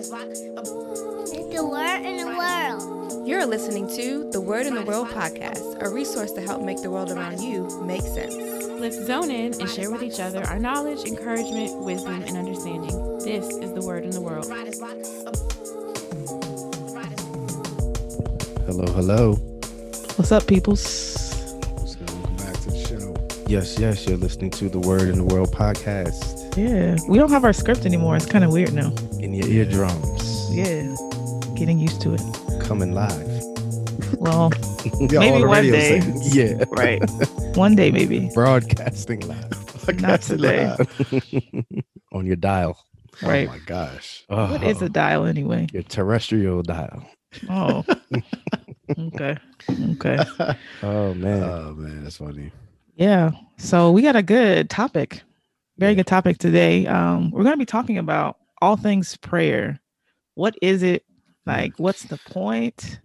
The word in the world. You're listening to the Word in the World podcast, a resource to help make the world around you make sense. Let's zone in and share with each other our knowledge, encouragement, wisdom, and understanding. This is the Word in the World. Hello, hello. What's up, peoples? What's? Welcome back to the show. Yes, yes, you're listening to the Word in the World podcast Yeah, we don't have our script anymore. It's kind of weird now. In your eardrums. Yeah, getting used to it. Coming live. Well, Yeah, Maybe all the one radio day. stations. Yeah. right. One day, maybe. Broadcasting live. Not today. Live. On your dial. Right. Oh my gosh. What is Oh, a dial anyway? Your terrestrial dial. Oh. okay. Okay. Oh, man. Oh man, that's funny. Yeah. So we got a good topic. Very Yeah. good topic today. Um, we're going to be talking about all things prayer. What is it? Like, what's the point?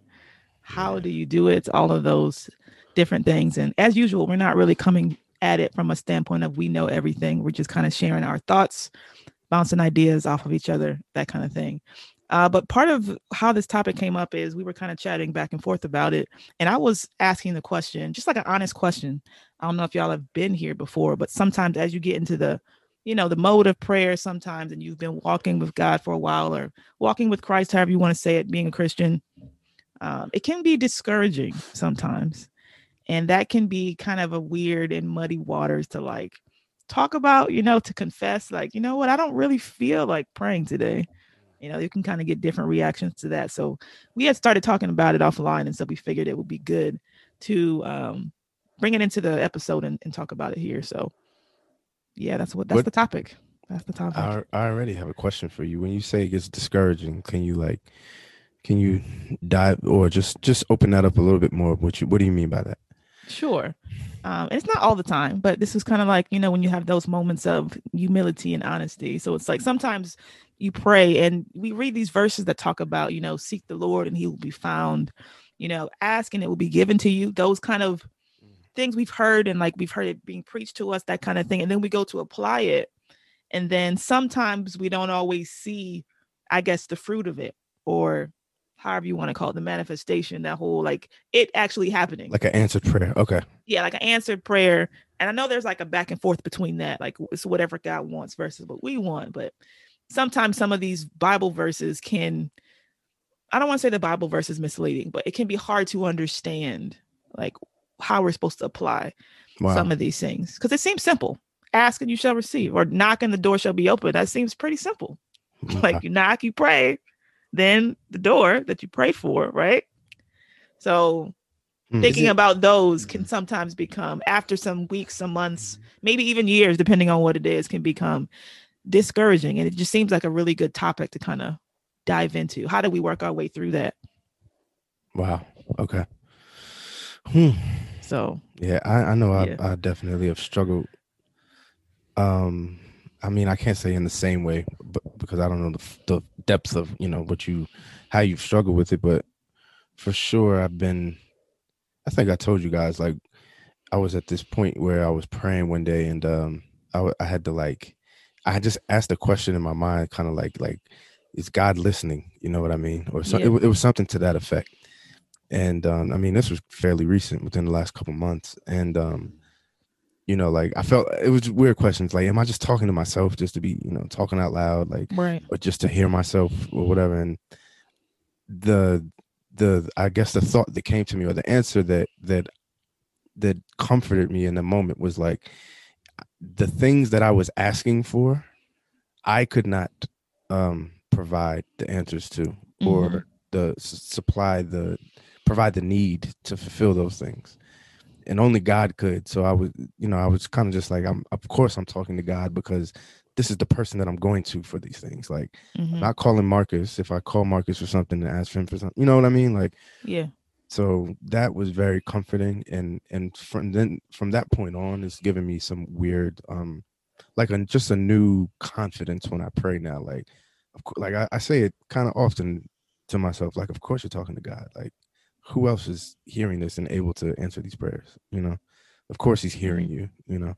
How do you do it? All of those different things. And as usual, we're not really coming at it from a standpoint of we know everything. We're just kind of sharing our thoughts, bouncing ideas off of each other, that kind of thing. Uh, but part of how this topic came up is we were kind of chatting back and forth about it. And I was asking the question, just like an honest question. I don't know if y'all have been here before, but sometimes as you get into the, you know, the mode of prayer sometimes, and you've been walking with God for a while or walking with Christ, however you want to say it, being a Christian, um, it can be discouraging sometimes. And that can be kind of a weird and muddy waters to like talk about, you know, to confess, like, you know what, I don't really feel like praying today. You know, you can kind of get different reactions to that. So we had started talking about it offline. And so we figured it would be good to um, bring it into the episode and, and talk about it here. So yeah, that's what that's What- the topic. That's the topic. I, I already have a question for you. When you say it gets discouraging, can you like, can you dive or just just open that up a little bit more? What you what do you mean by that? Sure. Um, it's not all the time, but this is kind of like, you know, when you have those moments of humility and honesty. So it's like sometimes you pray and we read these verses that talk about, you know, seek the Lord and he will be found, you know, ask and it will be given to you. Those kind of things we've heard and like we've heard it being preached to us, that kind of thing. And then we go to apply it. And then sometimes we don't always see, I guess, the fruit of it or however you want to call it, the manifestation, that whole like it actually happening Like an answered prayer. Okay. yeah, like an answered prayer. And I know there's like a back and forth between that, like it's whatever God wants versus what we want. But sometimes some of these Bible verses can, I don't want to say the Bible verse is misleading, but it can be hard to understand like how we're supposed to apply Wow. some of these things because it seems simple. Ask and you shall receive, or knock and the door shall be open. That seems pretty simple. Like you knock, you pray, then the door that you pray for, right? So Hmm. thinking about those can Mhm. sometimes become after some weeks some months maybe even years depending on what it is can become discouraging and it just seems like a really good topic to kind of dive into how do we work our way through that Wow. Okay. Hmm. so Yeah, I, I know Yeah. I, I definitely have struggled. Um, I mean, I can't say in the same way, but because I don't know the, the depth of you know what you how you've struggled with it, but for sure I've been. I think I told you guys like I was at this point where I was praying one day and um I w- I had to like I just asked a question in my mind, kind of like like is God listening? You know what I mean? Or so, Yeah. it, it was something to that effect. And um, I mean, this was fairly recent, within the last couple months. And um, you know, like I felt it was weird questions. Like, am I just talking to myself just to be, you know, talking out loud, like, right or just to hear myself or whatever? And the the I guess the thought that came to me or the answer that that that comforted me in the moment was like the things that I was asking for, I could not um provide the answers to or Mhm. the s- supply the provide the need to fulfill those things. And only god could. So i was you know i was kind of just like i'm of course i'm talking to god because this is the person that i'm going to for these things. Like Mhm. I'm not calling marcus. If i call marcus for something and ask him for something you know what i mean? Like yeah. so that was very comforting. And and from then from that point on it's given me some weird um like a, just a new confidence when i pray now. Like of course like i, I say it kind of often to myself like of course you're talking to god. Like who else is hearing this and able to answer these prayers you know of course he's hearing you you know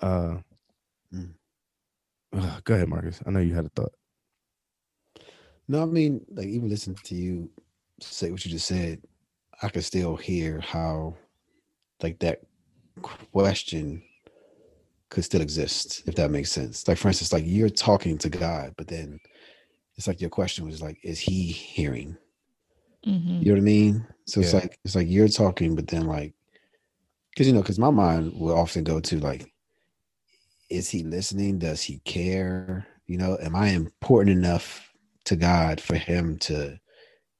uh Mm. go ahead marcus i know you had a thought No, I mean, like even listening to you say what you just said, I could still hear how, like that question could still exist if that makes sense. Like for instance, like you're talking to God, but then it's like your question was like, is He hearing? Mhm. You know what I mean? So it's like it's like you're talking, but then like, because you know, because my mind will often go to like, is he listening? Does he care? You know, am I important enough to God for him to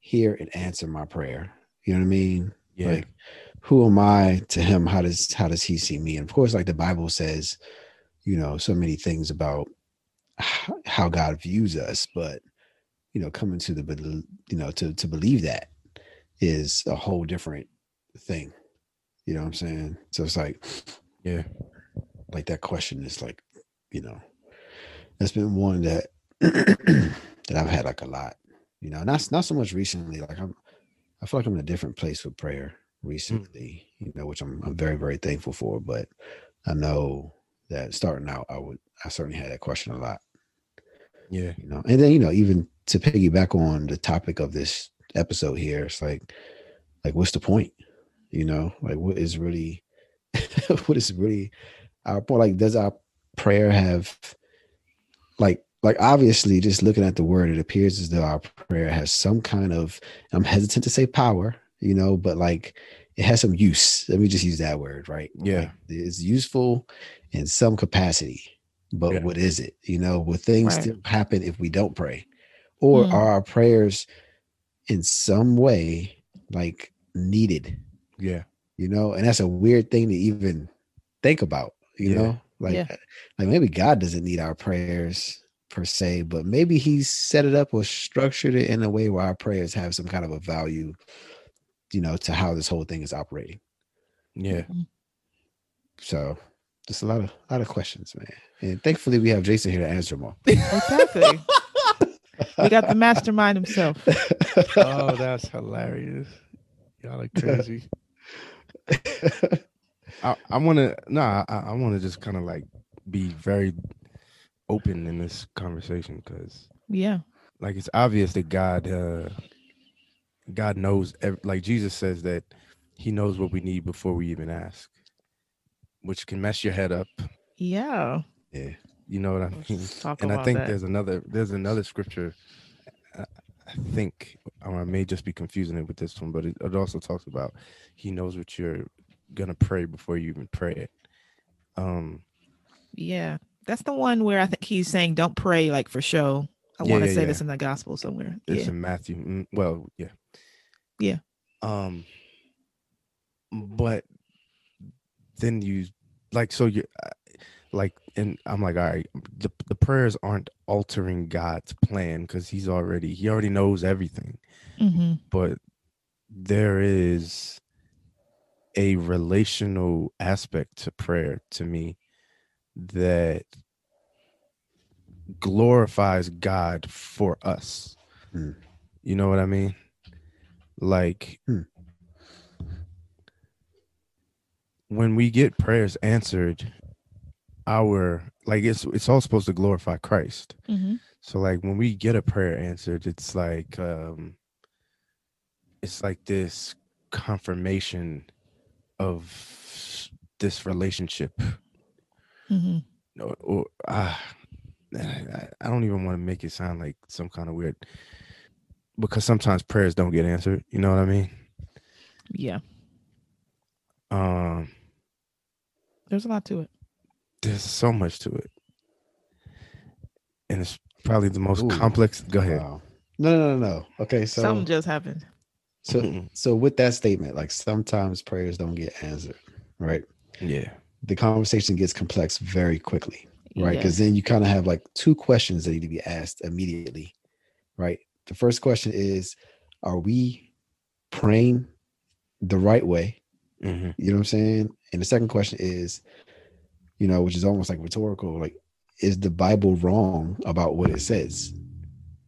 hear and answer my prayer? You know what I mean? Yeah. Like, who am I to him? How does how does he see me? And of course, like the Bible says, you know, so many things about how God views us, but you know, coming to the you know to to believe that is a whole different thing. You know what I'm saying? So it's like, yeah. like that question is like, you know, that's been one that that I've had like a lot. You know, not not so much recently. Like I'm, I feel like I'm in a different place with prayer hmm. recently. You know, which I'm I'm very very thankful for. But I know that starting out, I would I certainly had that question a lot. Yeah. You know, and then you know even to piggyback on the topic of this episode here, it's like, like what's the point? You know, like what is really, what is really our point? Like, does our prayer have, like, like obviously, just looking at the word, it appears as though our prayer has some kind of. I'm hesitant to say power, you know, but like it has some use. Let me just use that word, right? Yeah. Like, it's useful in some capacity, but Yeah. what is it? You know, will things Right. still happen if we don't pray, or Mm. are our prayers in some way like needed? Yeah. you know and that's a weird thing to even think about you Yeah. know like Yeah. like maybe god doesn't need our prayers per se but maybe he's set it up or structured it in a way where our prayers have some kind of a value you know to how this whole thing is operating Yeah. so just a lot of a lot of questions man and thankfully we have jason here to answer them all Exactly. we got the mastermind himself. oh, that's hilarious. Y'all are crazy. I, I want to nah. I, I want to just kind of like be very open in this conversation because, Yeah. like, it's obvious that God, uh God knows. Ev- like Jesus says that He knows what we need before we even ask, which can mess your head up. Yeah. yeah You know what I mean? and I think that. there's another there's another scripture. I, I think, or I may just be confusing it with this one, but it, it also talks about He knows what you're gonna pray before you even pray it. Um, Yeah. That's the one where I think he's saying don't pray like for show. I Yeah, want to yeah, say yeah. this in the gospel somewhere. it's in Matthew. mm, Well, yeah, Yeah. Um, but then you like so you like, and I'm like, all right, the the prayers aren't altering God's plan because He's already He already knows everything. hmm but there is a relational aspect to prayer to me that glorifies God for us. Hmm. You know what I mean? Like Hmm. when we get prayers answered, our like it's it's all supposed to glorify Christ. hmm So like when we get a prayer answered, it's like um it's like this confirmation of this relationship. Mm-hmm. Or, or ah, I, I don't even want to make it sound like some kind of weird because sometimes prayers don't get answered. You know what I mean? Yeah. Um, There's a lot to it. There's so much to it, and it's probably the most Ooh. complex. Go ahead. wow no no no no okay so Something just happened. so so with that statement like sometimes prayers don't get answered right Yeah. the conversation gets complex very quickly right? Yeah. Because then you kind of have like two questions that need to be asked immediately, right? The first question is, are we praying the right way? hmm You know what I'm saying? And the second question is, you know, which is almost like rhetorical, like, is the Bible wrong about what it says?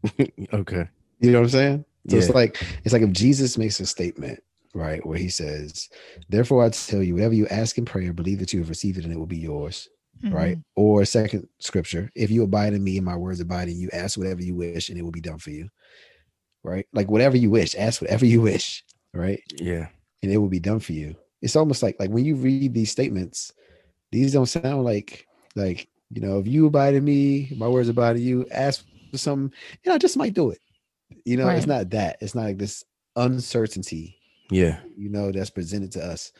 okay. You know what I'm saying? So it's like it's like if Jesus makes a statement, right, where he says, "Therefore I tell you, whatever you ask in prayer, believe that you have received it, and it will be yours." right? Mhm. Or second scripture, if you abide in me and my words abide in you, ask whatever you wish and it will be done for you. Right? Like whatever you wish, ask whatever you wish, right? Yeah. And it will be done for you. It's almost like like when you read these statements, these don't sound like like you know, if you abide in me, my words abide in you, ask for something, and I just might do it. You know, it's not that. It's not like this uncertainty, Yeah. you know, that's presented to us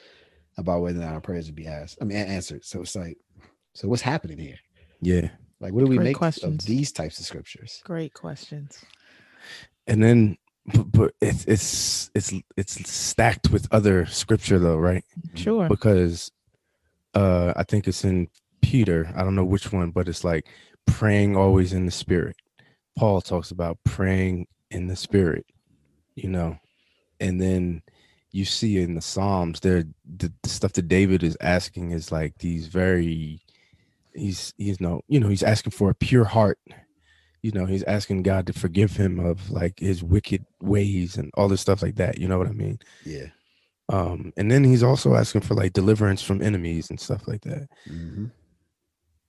about whether or not our prayers would be asked. I mean, answered. So it's like, so what's happening here? Yeah. Like, what do we Great make questions. of these types of scriptures? Great questions. And then but, but it's it's it's it's stacked with other scripture though, right? Sure. Because uh I think it's in Peter, I don't know which one, but it's like praying always in the spirit. Paul talks about praying in the spirit, you know. And then you see in the Psalms there the, the stuff that David is asking is like these very he's he's no you know he's asking for a pure heart you know he's asking god to forgive him of like his wicked ways and all this stuff like that you know what i mean Yeah. Um and then he's also asking for like deliverance from enemies and stuff like that Mhm.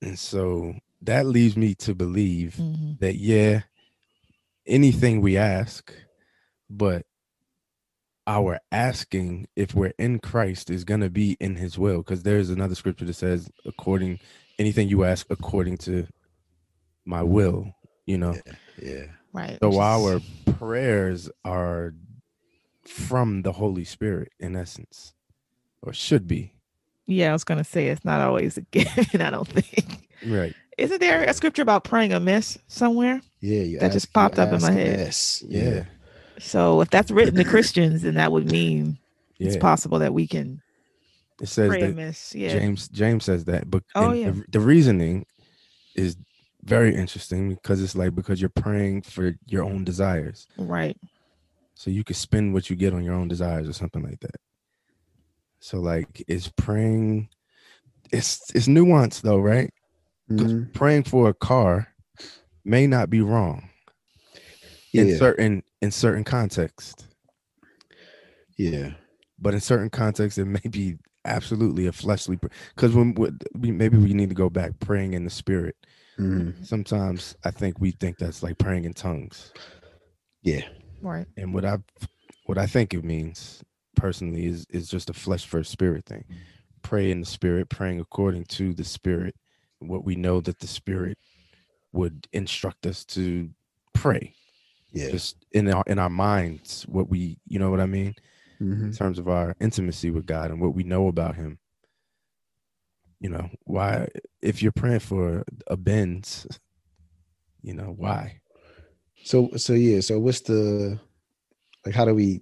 and so that leads me to believe Mhm. that yeah anything we ask but our asking if we're in christ is going to be in his will because there's another scripture that says according anything you ask according to my will you know Yeah. Yeah. Right. so which our prayers are from the holy spirit in essence or should be Yeah, I was gonna say it's not always a given. I don't think. right Isn't there a scripture about praying amiss somewhere? Yeah. You That just ask- you popped up in my head. Yes. yeah So if that's written to Christians, then that would mean yeah it's possible that we can it says pray that amiss. Yeah. James James says that, but Oh, yeah. the, the reasoning is very interesting because it's like because you're praying for your own desires, Right. So you can spend what you get on your own desires or something like that. So like, it's praying. It's it's nuanced though, right? Mhm. praying for a car may not be wrong in certain in certain context, Yeah. but in certain contexts it may be absolutely a fleshly. Because when when- we maybe we need to go back praying in the spirit. Mhm. sometimes I think we think that's like praying in tongues. Yeah. Right. And what I what I think it means personally is is just a flesh first spirit thing. Pray in the spirit, praying according to the spirit, what we know that the spirit would instruct us to pray. Yeah. Just in our in our minds, what we you know what I mean? Mhm. In terms of our intimacy with God and what we know about him. You know, why if you're praying for a Benz, you know, why? So so yeah. So what's the like? How do we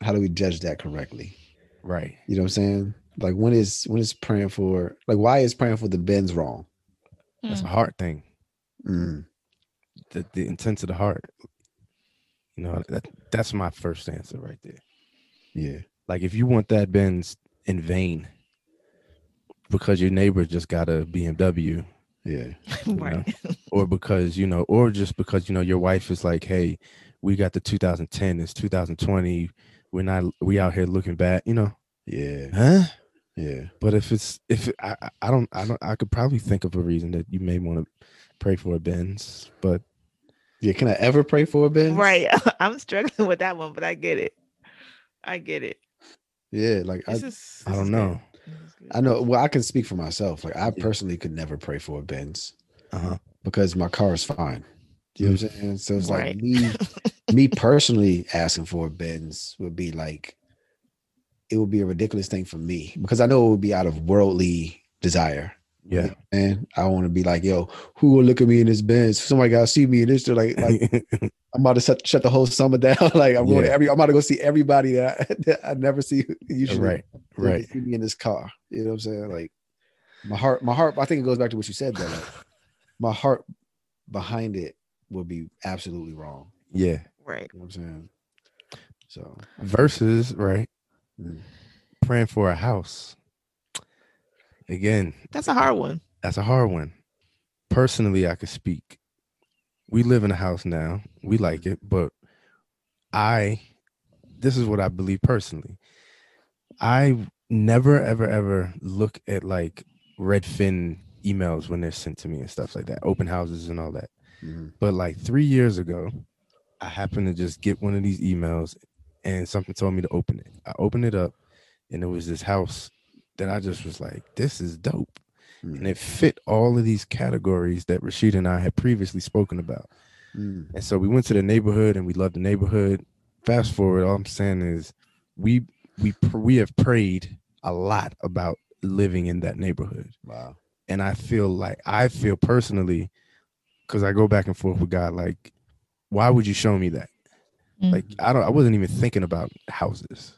how do we judge that correctly? Right. You know what I'm saying? Like when is when is praying for like why is praying for the Benz wrong? That's a Mm. heart thing. Mm. The the intent of the heart. You know, that that's my first answer right there. Yeah. Like if you want that Benz in vain because your neighbor just got a BMW Yeah. right. or because, you know, or just because, you know, your wife is like, hey, we got the 2010, it's 2020. We're not we out here looking bad, you know. Yeah. Huh? Yeah. But if it's if it, I I- I don't I don't I could probably think of a reason that you may want to pray for a Benz, but Yeah. Can I ever pray for a Benz? Right. I'm struggling with that one, but I get it. I get it. Yeah. Like I, This is, I don't know. good. This is good. I know. Well, I can speak for myself. Like I personally could never pray for a Benz Uh-huh. because my car is fine. You know what I'm saying? So it's Right. like me, me personally asking for a Benz would be like, it would be a ridiculous thing for me because I know it would be out of worldly desire. Yeah. And I want to be like, yo, who will look at me in this Benz? Somebody got to see me in this. They're like, like I'm about to shut, shut the whole summer down. like I'm going to every, I'm about to go see everybody that I, that I never see usually. right. Right. See me in this car. You know what I'm saying? Like my heart, my heart. I think it goes back to what you said though. Like, my heart behind it will be absolutely wrong. Yeah. right. You know what I'm saying? So Versus, right? mm, Praying for a house. Again, That's a hard one. That's a hard one. Personally, I could speak. We live in a house now. We like it, but I this is what I believe personally. I never ever ever look at like Redfin emails when they're sent to me and stuff like that, open houses and all that. Mhm. But like three years ago, I happened to just get one of these emails and something told me to open it. I opened it up and it was this house that I just was like, this is dope. Mm. And it fit all of these categories that Rashida and I had previously spoken about. Mm. And so we went to the neighborhood and we loved the neighborhood. Fast forward, all I'm saying is we we we have prayed a lot about living in that neighborhood. Wow. And I feel like I feel personally, because I go back and forth with God, like, why would you show me that? Like I don't I wasn't even thinking about houses.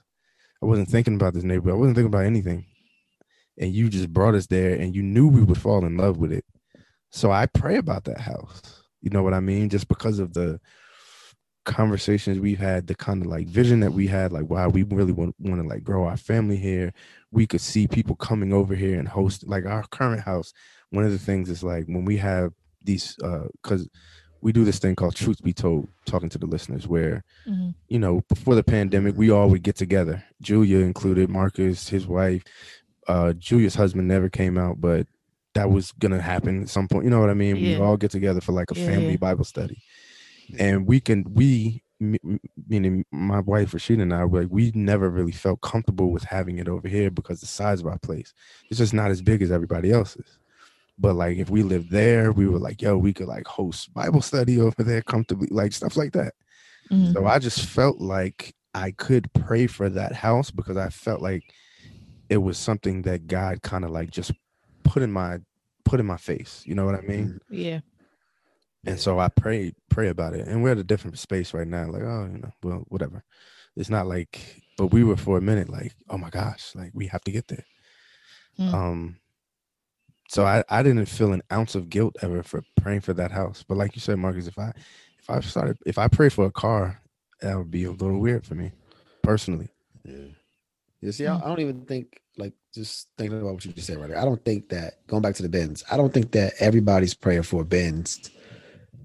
I wasn't thinking about this neighborhood. I wasn't thinking about anything. And you just brought us there and you knew we would fall in love with it. So I pray about that house. You know what I mean? Just because of the conversations we've had, the kind of like vision that we had, like wow, we really want, want to like grow our family here. We could see people coming over here and host like our current house. One of the things is like when we have these uh because we do this thing called truth be told talking to the listeners where Mhm. you know before the pandemic we all would get together julia included marcus his wife uh julia's husband never came out but that was gonna happen at some point. You know what i mean? We all get together for like a Yeah, family bible study. And we can we meaning my wife Rashida and I like we never really felt comfortable with having it over here because the size of our place it's just not as big as everybody else's. But like if we lived there we were like yo we could like host bible study over there comfortably like stuff like that. Mhm. so I just felt like I could pray for that house because I felt like it was something that God kind of like just put in my put in my face. You know what I mean? Yeah. And so I prayed pray about it. And we're at a different space right now. Like, oh, you know, well, whatever. It's not like, but we were for a minute like, oh my gosh, like we have to get there. Mm. Um so I, I didn't feel an ounce of guilt ever for praying for that house. But like you said, Marcus, if I if I started if I pray for a car, that would be a little weird for me personally. Yeah. You see, I, mm. I don't even think like just thinking about what you just said right there. I don't think that going back to the Benz, I don't think that everybody's prayer for Benz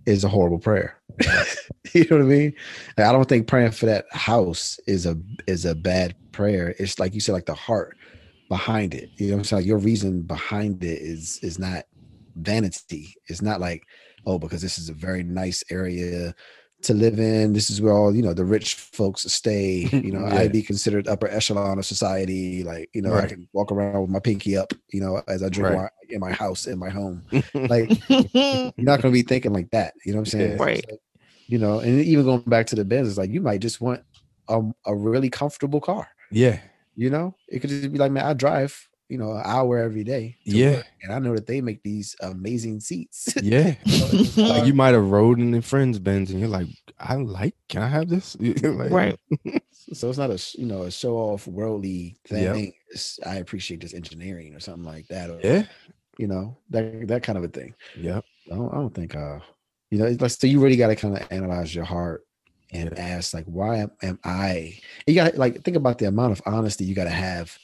is a horrible prayer. you know what I mean? Like, I don't think praying for that house is a is a bad prayer. It's like you said, like the heart behind it. You know what I'm saying? Like your reason behind it is is not vanity. It's not like, oh, because this is a very nice area to live in. This is where all you know the rich folks stay. You know, Yeah. I'd be considered upper echelon of society. Like you know, I can walk around with my pinky up. You know, as I drink Right. wine in my house in my home. Like you're not going to be thinking like that. You know what I'm saying? Right. Like, you know, and even going back to the Benz, it's like you might just want a, a really comfortable car. yeah. You know, it could just be like, man, I drive, you know, an hour every day. Yeah. work, and I know that they make these amazing seats. Yeah. You like you might have rode in the friends Benz and you're like, I like, can I have this? Like, right. so it's not a you know a show off worldly thing. Yep. I appreciate this engineering or something like that. Or, Yeah. you know that that kind of a thing. Yep. I don't, I don't think uh you know like so you really got to kind of analyze your heart and Yeah. ask like why am, am I you got to like think about the amount of honesty you got to have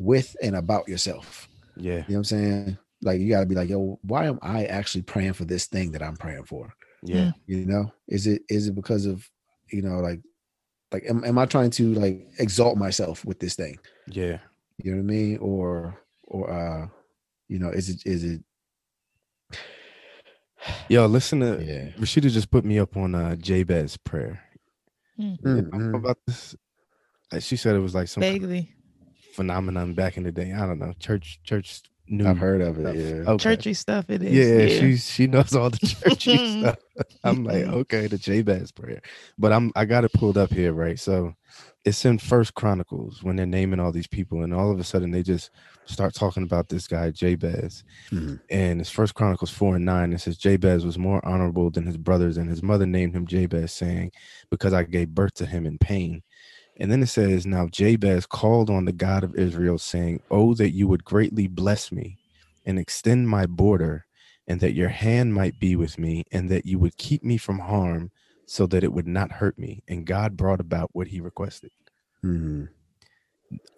with and about yourself. Yeah. You know what I'm saying? Like you got to be like, yo, why am I actually praying for this thing that I'm praying for? Yeah. You know, is it is it because of you know like like am, am I trying to like exalt myself with this thing? Yeah. You know what I mean? Or or uh you know, is it is it Yo, listen to yeah. Rashida just put me up on uh Jabez prayer. Mm, You know mm. about this? Like, she said it was like some kind of Vaguely. Phenomenon back in the day. I don't know. Church church knew I've heard of it. stuff. Yeah. Okay. Churchy stuff it is. Yeah, she she knows all the churchy stuff. I'm like, Mhm. okay, the Jabez prayer. But I'm I got it pulled up here, right? So it's in First Chronicles when they're naming all these people, and all of a sudden they just start talking about this guy Jabez. Mhm. And it's First Chronicles four and nine. It says Jabez was more honorable than his brothers, and his mother named him Jabez, saying, "Because I gave birth to him in pain." And then it says, Now Jabez called on the God of Israel, saying, Oh, that you would greatly bless me and extend my border, and that your hand might be with me, and that you would keep me from harm, so that it would not hurt me. And God brought about what he requested. Mhm.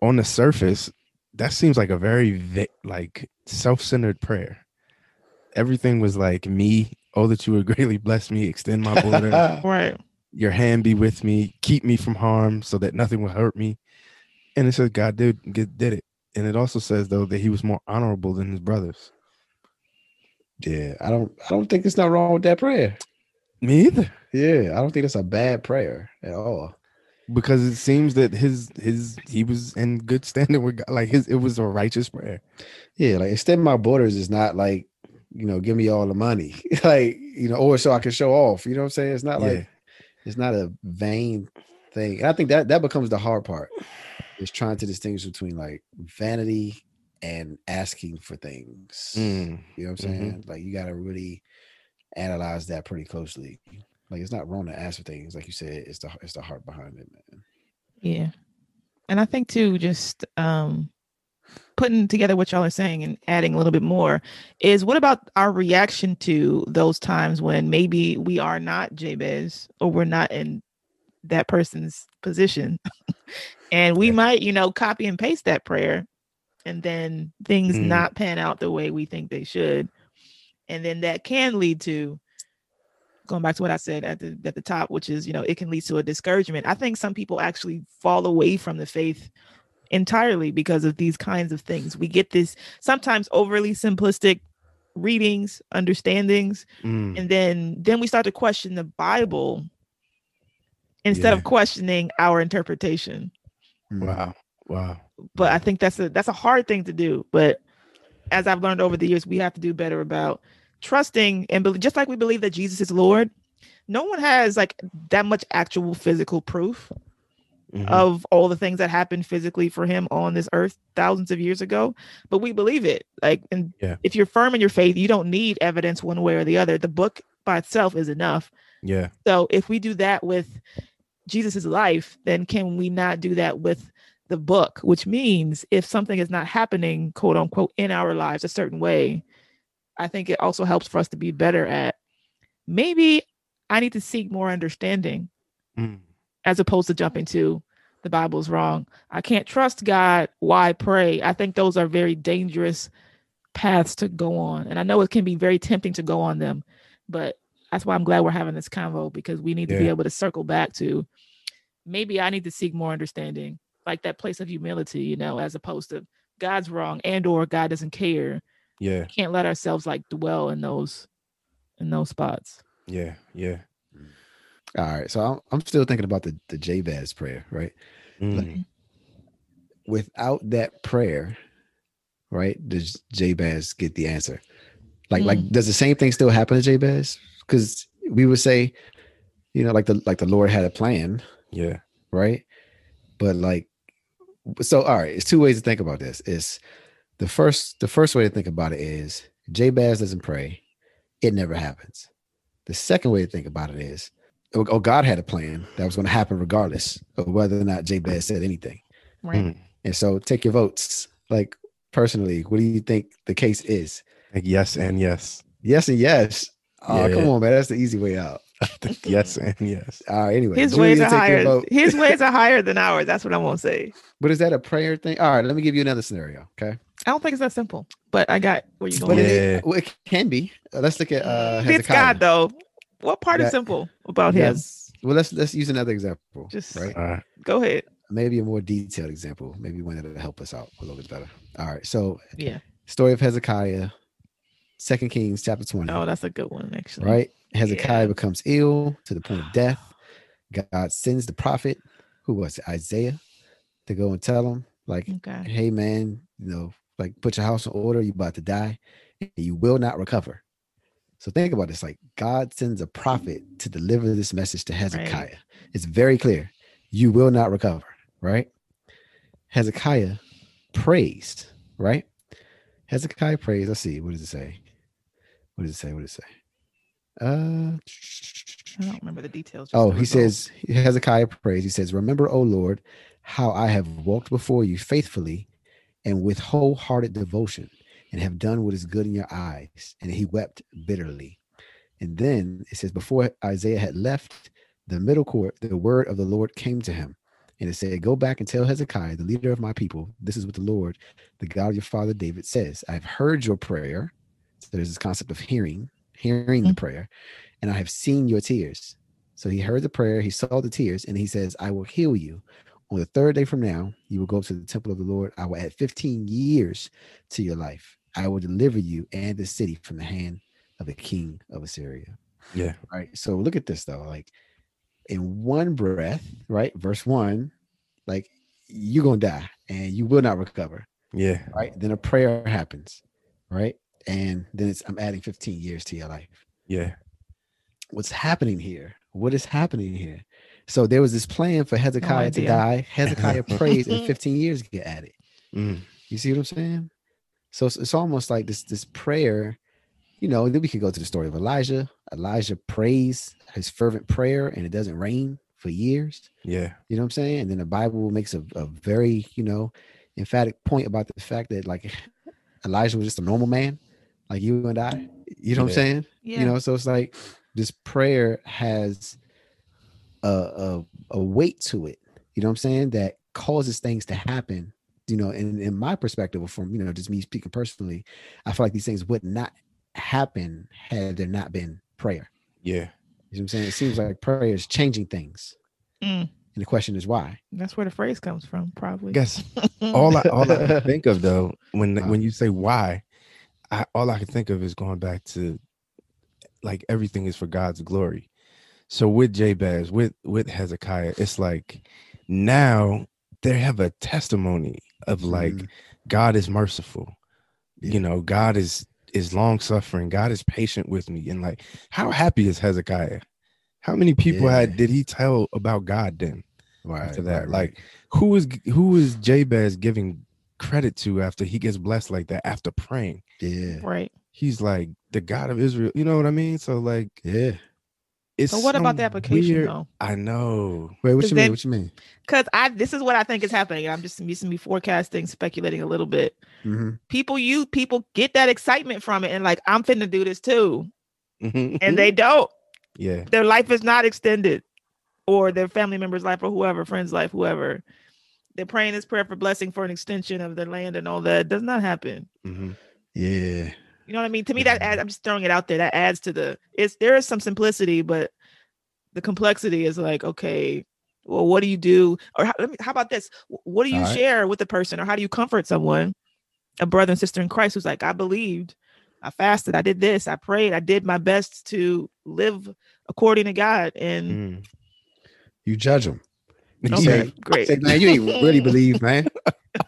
On the surface, that seems like a very vi- like self-centered prayer. Everything was like me. Oh, that you would greatly bless me, extend my border, Right. Your hand be with me, keep me from harm, so that nothing will hurt me. And it says God did did it, and it also says though that he was more honorable than his brothers. Yeah, I don't I don't think there's nothing wrong with that prayer. Me either. Yeah, I don't think that's a bad prayer at all. Because it seems that his his he was in good standing with God. Like his it was a righteous prayer. Yeah, like extend my borders is not like, you know, give me all the money. like, you know, or so I can show off. You know what I'm saying? It's not Yeah. like it's not a vain thing. And I think that that becomes the hard part. Is trying to distinguish between like vanity and asking for things. Mm, You know what I'm Mhm. saying? Like you gotta really analyze that pretty closely. Like it's not wrong to ask for things, like you said, it's the it's the heart behind it, man. Yeah. And I think too, just um putting together what y'all are saying and adding a little bit more is what about our reaction to those times when maybe we are not Jabez or we're not in that person's position and we might, you know, copy and paste that prayer and then things Mhm. not pan out the way we think they should. And then that can lead to going back to what I said at the at the top, which is you know it can lead to a discouragement. I think some people actually fall away from the faith entirely because of these kinds of things. We get this sometimes overly simplistic readings, understandings, mm, and then then we start to question the Bible instead Yeah. of questioning our interpretation. Mhm. wow. Wow. But I think that's a that's a hard thing to do. But as I've learned over the years, we have to do better about trusting and bel just like we believe that Jesus is Lord. No one has like that much actual physical proof Mhm. of all the things that happened physically for him on this earth thousands of years ago, but we believe it. Like, and Yeah. if you're firm in your faith, you don't need evidence one way or the other. The book by itself is enough. yeah. So if we do that with Jesus's life, then can we not do that with the book? Which means if something is not happening, quote unquote, in our lives a certain way, I think it also helps for us to be better at maybe I need to seek more understanding Mm, as opposed to jumping to the Bible's wrong. I can't trust God. Why pray? I think those are very dangerous paths to go on. And I know it can be very tempting to go on them, but that's why I'm glad we're having this convo because we need to be able to circle back to maybe I need to seek more understanding, like that place of humility, you know, as opposed to God's wrong and or God doesn't care. yeah. Can't let ourselves like dwell in those in those spots. Yeah. Yeah. All right. So I'm, I'm still thinking about the, the Jabez prayer, right? Mm, Without that prayer, right, does Jabez get the answer? Like, like, does the same thing still happen to Jabez? Because we would say, you know, like the like the Lord had a plan, yeah. right? But like, so all right, it's two ways to think about this. Is the first the first way to think about it is Jabez doesn't pray, it never happens. The second way to think about it is, oh, oh, God had a plan that was going to happen regardless of whether or not Jabez said anything. Right. Mm, And so, take your votes. Like personally, what do you think the case is? like yes and yes. Yes and yes. Oh, Yeah. come on, man, that's the easy way out. yes and yes. All right, anyway, His ways are higher. His ways are higher than ours. That's what I'm gonna say. But is that a prayer thing? All right, let me give you another scenario. Okay. I don't think it's that simple, but I got where you're But going. it, Yeah. well, it can be. Uh, let's look at uh it's God though. What part is simple about Yeah. him? Well, let's let's use another example. Just- right. All right. Go ahead. Maybe a more detailed example. Maybe one that'll help us out a little bit better. All right. So Yeah. story of Hezekiah, Second Kings chapter 20. Oh, that's a good one, actually. right? Hezekiah Yeah. becomes ill to the point of death. God sends the prophet, who was it, Isaiah, to go and tell him, like, Okay. hey man, you know, like put your house in order, You're about to die, and you will not recover. So think about this: like God sends a prophet to deliver this message to Hezekiah. It's very clear. You will not recover, right? Hezekiah praised, right? Hezekiah praised. Let's see, what does it say? What does it say? What does it say? Uh I don't remember the details. Oh, he says, Hezekiah prays. He says, Remember, O Lord, how I have walked before you faithfully and with wholehearted devotion, and have done what is good in your eyes. And he wept bitterly. And then it says, Before Isaiah had left the middle court, the word of the Lord came to him. And it said, Go back and tell Hezekiah, the leader of my people, this is what the Lord, the God of your father David, says. I've heard your prayer. So there's this concept of hearing, hearing the Mm. prayer, and I have seen your tears. So he heard the prayer, he saw the tears, and he says, I will heal you. On the third day from now, you will go to the temple of the Lord. I will add 15 years to your life. I will deliver you and the city from the hand of the king of Assyria. Yeah. Right. So look at this though. Like in one breath, right? Verse one, like you're gonna die and you will not recover. Yeah. Right. Then a prayer happens, right? And then it's I'm adding 15 years to your life. Yeah. What's happening here? What is happening here? So there was this plan for Hezekiah to die. Hezekiah prays, and 15 years get added. Mm. You see what I'm saying? So it's, it's almost like this this prayer, you know, then we could go to the story of Elijah. Elijah prays his fervent prayer and it doesn't rain for years. Yeah. You know what I'm saying? And then the Bible makes a, a very, you know, emphatic point about the fact that like Elijah was just a normal man, like you and I. You know what I'm saying? Yeah. You know, so it's like this prayer has a, a a weight to it. You know what I'm saying? That causes things to happen. You know, and in my perspective, or from you know, just me speaking personally, I feel like these things would not happen had there not been prayer. Yeah. You know what I'm saying? It seems like prayer is changing things. Mm. And the question is why? That's where the phrase comes from, probably. Yes. all I all I think of though, when Uh. when you say why, I all I can think of is going back to like everything is for God's glory. So with Jabez, with with Hezekiah, it's like now they have a testimony of like Mhm. God is merciful. Yeah. You know, God is is long suffering. God is patient with me. And like, how happy is Hezekiah? How many people had did he tell about God then? Right. after that. right, Like who is who is Jabez giving credit to after he gets blessed like that after praying? yeah, Right. He's like the God of Israel. You know what I mean? So like yeah. It's But what about the application weird- though? I know. Wait, what you then- mean? What you mean? Because I this is what I think is happening. I'm just using me forecasting, speculating a little bit. Mhm. People you people get that excitement from it and like I'm finna do this too. Mhm. And they don't. yeah. Their life is not extended. Or their family member's life or whoever, friend's life, whoever. They're praying this prayer for blessing for an extension of their land and all that. It does not happen. Mhm. Yeah. You know what I mean? To me, that adds, I'm just throwing it out there. That adds to the it's there is some simplicity, but the complexity is like, okay, well, what do you do? Or how, me, how about this? What do you All right. share with the person, or how do you comfort someone, a brother and sister in Christ who's like, I believed, I fasted, I did this, I prayed, I did my best to live according to God. And Mm. You judge them. You okay, say, great. say, man, you ain't really believe, man.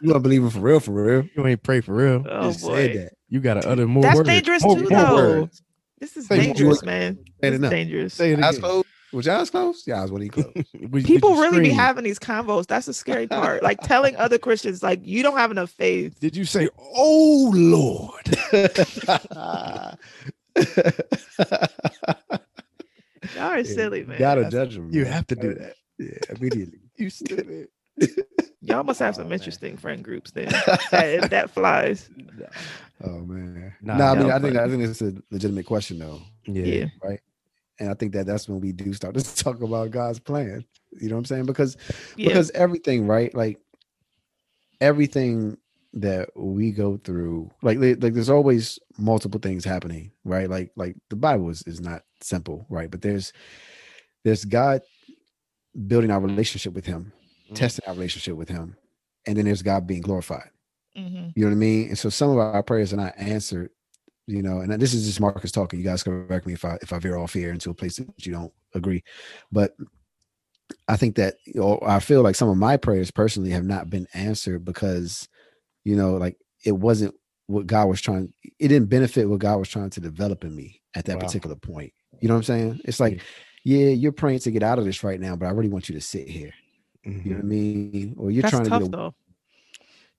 You don't believe him for real, for real. You ain't pray for real. Oh Just boy. said that. You gotta utter more That's words. dangerous More- too, more though. words. This is Say dangerous, man. Ain't This is dangerous. Say it Eyes again. closed. Was your eyes closed? Yeah, eyes wasn't closed. Would- would People you really be having these convos. That's the scary part. Like telling other Christians, like, you don't have enough faith. Did you say, "Oh Lord"? Y'all are silly, man. You Gotta That's- judge them. You have to do that. Yeah, immediately. You stupid. Y'all must have Oh, some man. interesting friend groups then. that, that flies. Oh man. Nah, no, I mean, no, I think I think it's a legitimate question though, Yeah. Yeah. right? And I think that that's when we do start to talk about God's plan. You know what I'm saying? Because Yeah. because everything, right? Like everything that we go through, like like like there's always multiple things happening, right? Like like the Bible is, is not simple, right? But there's there's God building our relationship with Him, Mhm. testing our relationship with Him, and then there's God being glorified. Mhm. You know what I mean? And so some of our prayers are not answered, you know, and this is just Marcus talking. You guys correct me if I if I veer off here into a place that you don't agree. But I think that you know, I feel like some of my prayers personally have not been answered because, you know, like it wasn't what God was trying, it didn't benefit what God was trying to develop in me at that Wow. particular point. You know what I'm saying? It's like, yeah, you're praying to get out of this right now, but I really want you to sit here. You know what I mean? Or you're That's trying to tough get a, though.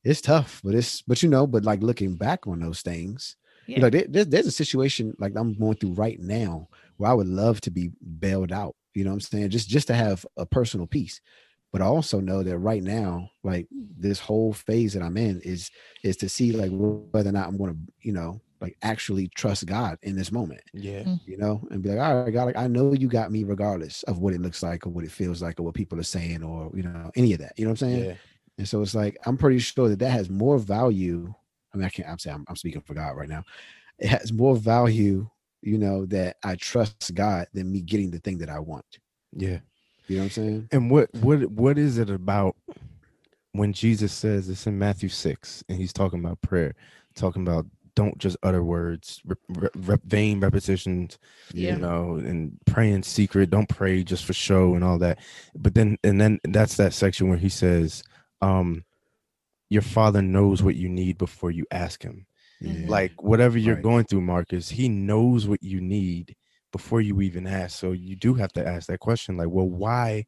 It's tough, but it's but you know, but like looking back on those things, Yeah. like there, there's, there's a situation like I'm going through right now where I would love to be bailed out. You know what I'm saying? Just just to have a personal peace. But I also know that right now, like this whole phase that I'm in is is to see like whether or not I'm going to, you know, like actually trust God in this moment Yeah. Mm. you know, and be like, all right, God, like I know you got me regardless of what it looks like or what it feels like or what people are saying or you know any of that. You know what I'm saying? Yeah. And so it's like I'm pretty sure that that has more value. I mean, I can't. I'm saying I'm, I'm speaking for God right now. It has more value, you know, that I trust God than me getting the thing that I want. Yeah. You know what I'm saying? And what what what is it about when Jesus says it's in Matthew 6 and he's talking about prayer, talking about don't just utter words, rep, rep, rep, vain repetitions, Yeah. you know, and pray in secret. Don't pray just for show and all that. But then, and then that's that section where he says, um, "Your father knows what you need before you ask him." Yeah. Like whatever you're Right. going through, Marcus, he knows what you need before you even ask. So you do have to ask that question, like, well, why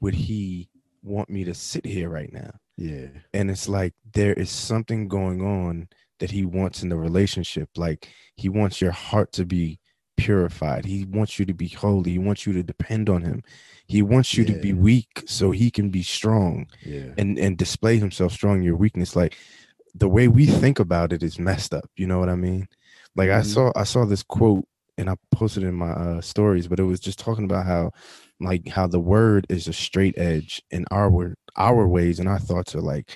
would he want me to sit here right now? yeah. and it's like there is something going on that he wants in the relationship like he wants your heart to be purified he wants you to be holy he wants you to depend on him he wants you to be weak so he can be strong Yeah. and and display himself strong in your weakness like the way we think about it is messed up you know what i mean like i Mhm. saw i saw this quote and i posted it in my uh, stories but it was just talking about how like how the word is a straight edge and our word our ways and our thoughts are like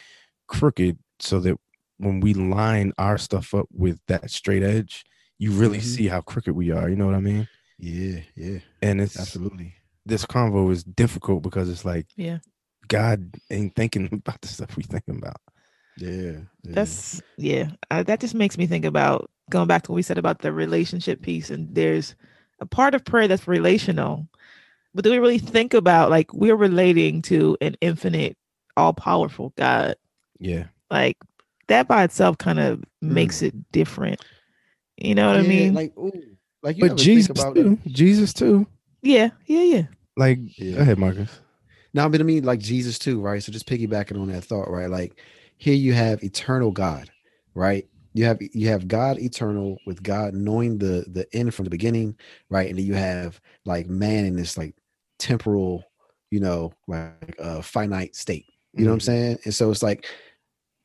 crooked so that when we line our stuff up with that straight edge you really Mhm. see how crooked we are you know what i mean Yeah. Yeah. and it's Absolutely. This convo is difficult because it's like Yeah. god ain't thinking about the stuff we thinking about Yeah. yeah. That's yeah. Uh, that just makes me think about going back to what we said about the relationship piece. And there's a part of prayer that's relational, but do we really think about like we're relating to an infinite, all powerful God? yeah Like that by itself kind of makes it different. You know what I mean? Like, ooh, like you but jesus think about too jesus too yeah, yeah, yeah. like Yeah. go ahead marcus Now, but I mean, like Jesus too, right? So just piggybacking on that thought, right? Like here you have eternal God, right? You have you have God eternal with God knowing the the end from the beginning, right? And then you have like man in this like temporal, you know, like uh finite state. You know what I'm saying? And so it's like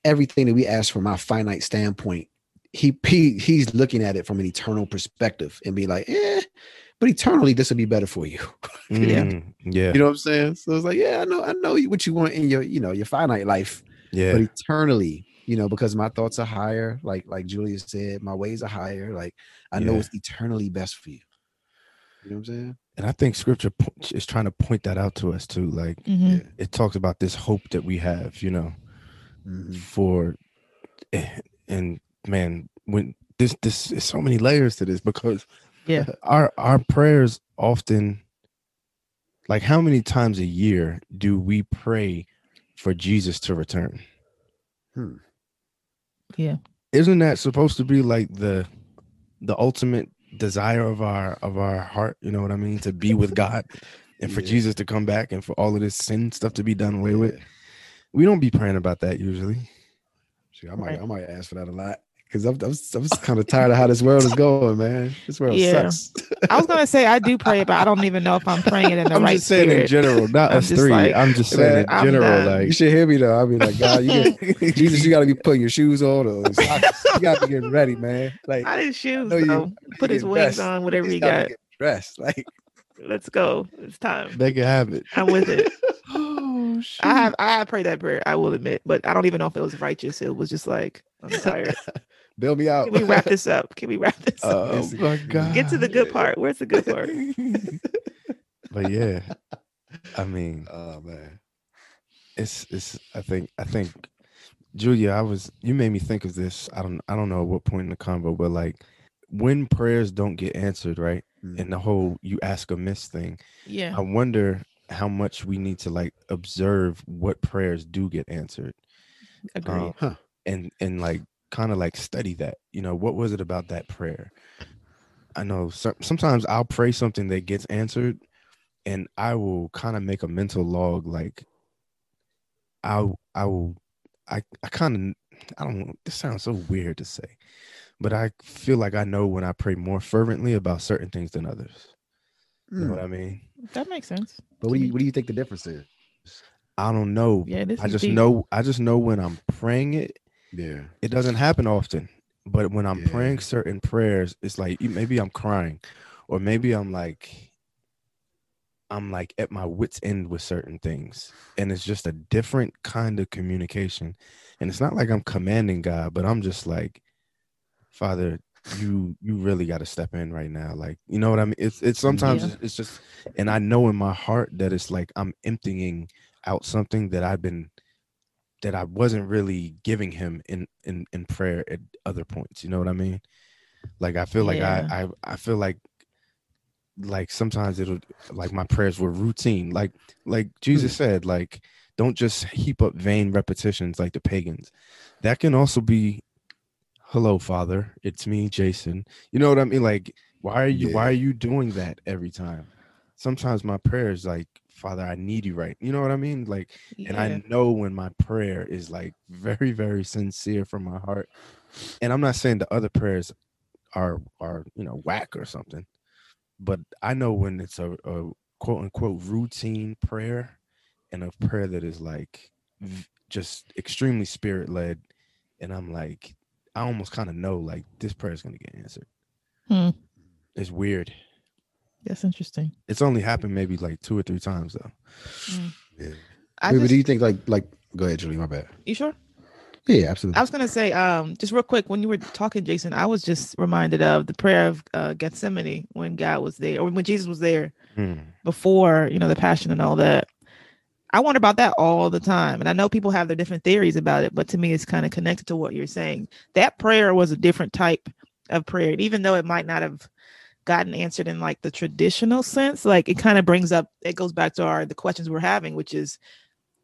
everything that we ask from our finite standpoint, he, he he's looking at it from an eternal perspective and be like, eh, but eternally this will be better for you. Yeah. Mm, yeah You know what I'm saying? So it's like, yeah, I know, I know what you want in your, you know, your finite life, yeah but eternally, you know, because my thoughts are higher, like like Julia said, my ways are higher. Like I know it's eternally best for you. You know what I'm saying? and i think scripture is trying to point that out to us too like Mhm. it talks about this hope that we have you know Mhm. for eh, and man when this this is so many layers to this because Yeah. our our prayers often like how many times a year do we pray for jesus to return Hmm. Yeah. isn't that supposed to be like the the ultimate desire of our of our heart you know what i mean to be with god and for Yeah. jesus to come back and for all of this sin stuff to be done away with we don't be praying about that usually see I might, Right. I might ask for that a lot because I'm, I'm, I'm just kind of tired of how this world is going, man. This world Yeah. sucks. I was gonna say I do pray, but I don't even know if I'm praying it in the right way. i'm just saying spirit. in general not us three like, i'm just man, saying in general like you should hear me though. I'll be like, God, you get, Jesus, you got to be putting your shoes on or socks. you got to be getting ready, man. Like, Not his shoes know you- Put his get wings dressed. on, whatever he's he gotta got. get dressed. Like, Let's go. It's time. they can have it I'm with it. oh shit. I have I have prayed that prayer, I will admit, but I don't even know if it was righteous. It was just like I'm tired. Bail me out. Can we wrap this up? Can we wrap this up? oh my god Get to the good part. Where's the good part? but yeah i mean oh man. it's it's i think i think julia i was you made me think of this i don't i don't know at what point in the convo but like when prayers don't get answered right Mm. and the whole you ask amiss thing Yeah. i wonder how much we need to like observe what prayers do get answered Agreed. um, and and like kind of like study that you know what was it about that prayer i know some, sometimes i'll pray something that gets answered and i will kind of make a mental log like i'll i will i i kind of i don't know this sounds so weird to say but i feel like i know when i pray more fervently about certain things than others you know Mm. what i mean that makes sense. But what do you what do you think the difference is? i don't know Yeah, this i is just deep. know i just know when i'm praying it Yeah. it doesn't happen often but when i'm Yeah. praying certain prayers it's like maybe i'm crying or maybe i'm like i'm like at my wits end with certain things and it's just a different kind of communication and it's not like i'm commanding god but i'm just like father you you really got to step in right now like you know what i mean it's it's mm-hmm. sometimes Yeah. it's, it's just and i know in my heart that it's like i'm emptying out something that i've been that I wasn't really giving him in in in prayer at other points. You know what I mean? Like I feel like Yeah. I, I I feel like like sometimes it'll like my prayers were routine. Like like Jesus mm. said, like don't just heap up vain repetitions like the pagans. That can also be hello father, it's me Jason. You know what I mean? Like why are you why are you doing that every time? Sometimes my prayers like father, I need you right. You know what I mean? Like and I know when my prayer is like very, very sincere from my heart. And I'm not saying the other prayers are are you know whack or something, but I know when it's a, a quote unquote routine prayer and a prayer that is like v- just extremely spirit led, and I'm like, I almost kind of know like this prayer is gonna get answered. Hmm. It's weird. That's interesting. It's only happened maybe like two or three times though. Yeah. I Wait, just- do you think like like go ahead, Julie? My bad. you sure? Yeah, absolutely. I was gonna say, um, just real quick, when you were talking, Jason, I was just reminded of the prayer of uh, Gethsemane when God was there, or when Jesus was there Hmm. before, you know, the passion and all that. I wonder about that all the time, and I know people have their different theories about it, but to me, it's kind of connected to what you're saying. That prayer was a different type of prayer, and even though it might not have gotten answered in like the traditional sense, like it kind of brings up, it goes back to our the questions we're having, which is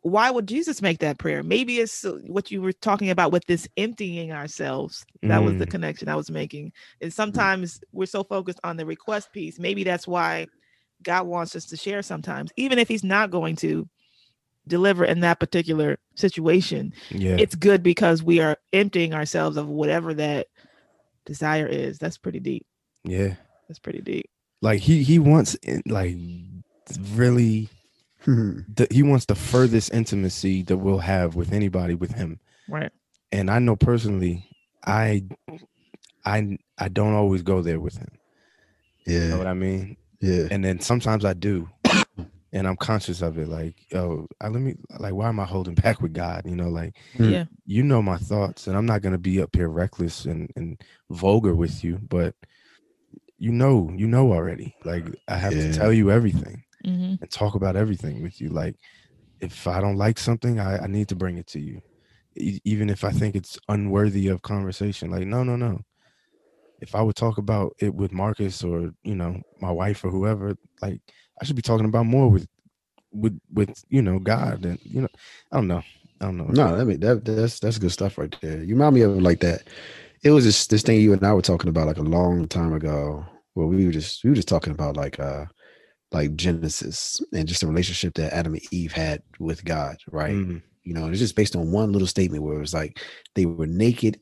why would Jesus make that prayer? Maybe it's uh, what you were talking about with this emptying ourselves. That was the Mm. connection I was making. And sometimes we're so focused on the request piece. Maybe that's why God wants us to share sometimes, even if He's not going to deliver in that particular situation. Yeah. It's good because we are emptying ourselves of whatever that desire is. That's pretty deep. yeah. That's pretty deep. Like he he wants in- like really the, he wants the furthest intimacy that we'll have with anybody with him. Right. And I know personally, I I I don't always go there with him. You know yeah, what I mean? yeah, And then sometimes I do. And I'm conscious of it. Like, oh, I, let me like, why am I holding back with God? You know, like Hmm. Yeah. you know my thoughts, and I'm not gonna be up here reckless and, and vulgar with you, but you know, you know already. Like I have Yeah. to tell you everything hmm and talk about everything with you. Like if I don't like something, I, I need to bring it to you, E- even if I think it's unworthy of conversation. Like no, no, no. If I would talk about it with Marcus or you know my wife or whoever, like I should be talking about more with with with you know God and you know I don't know I don't know. No, I mean that that's that's good stuff right there. You remind me of like that. It was this this thing you and I were talking about like a long time ago, where we were just we were just talking about like uh like Genesis and just the relationship that Adam and Eve had with God, right? Mm, You know, it's just based on one little statement where it was like they were naked,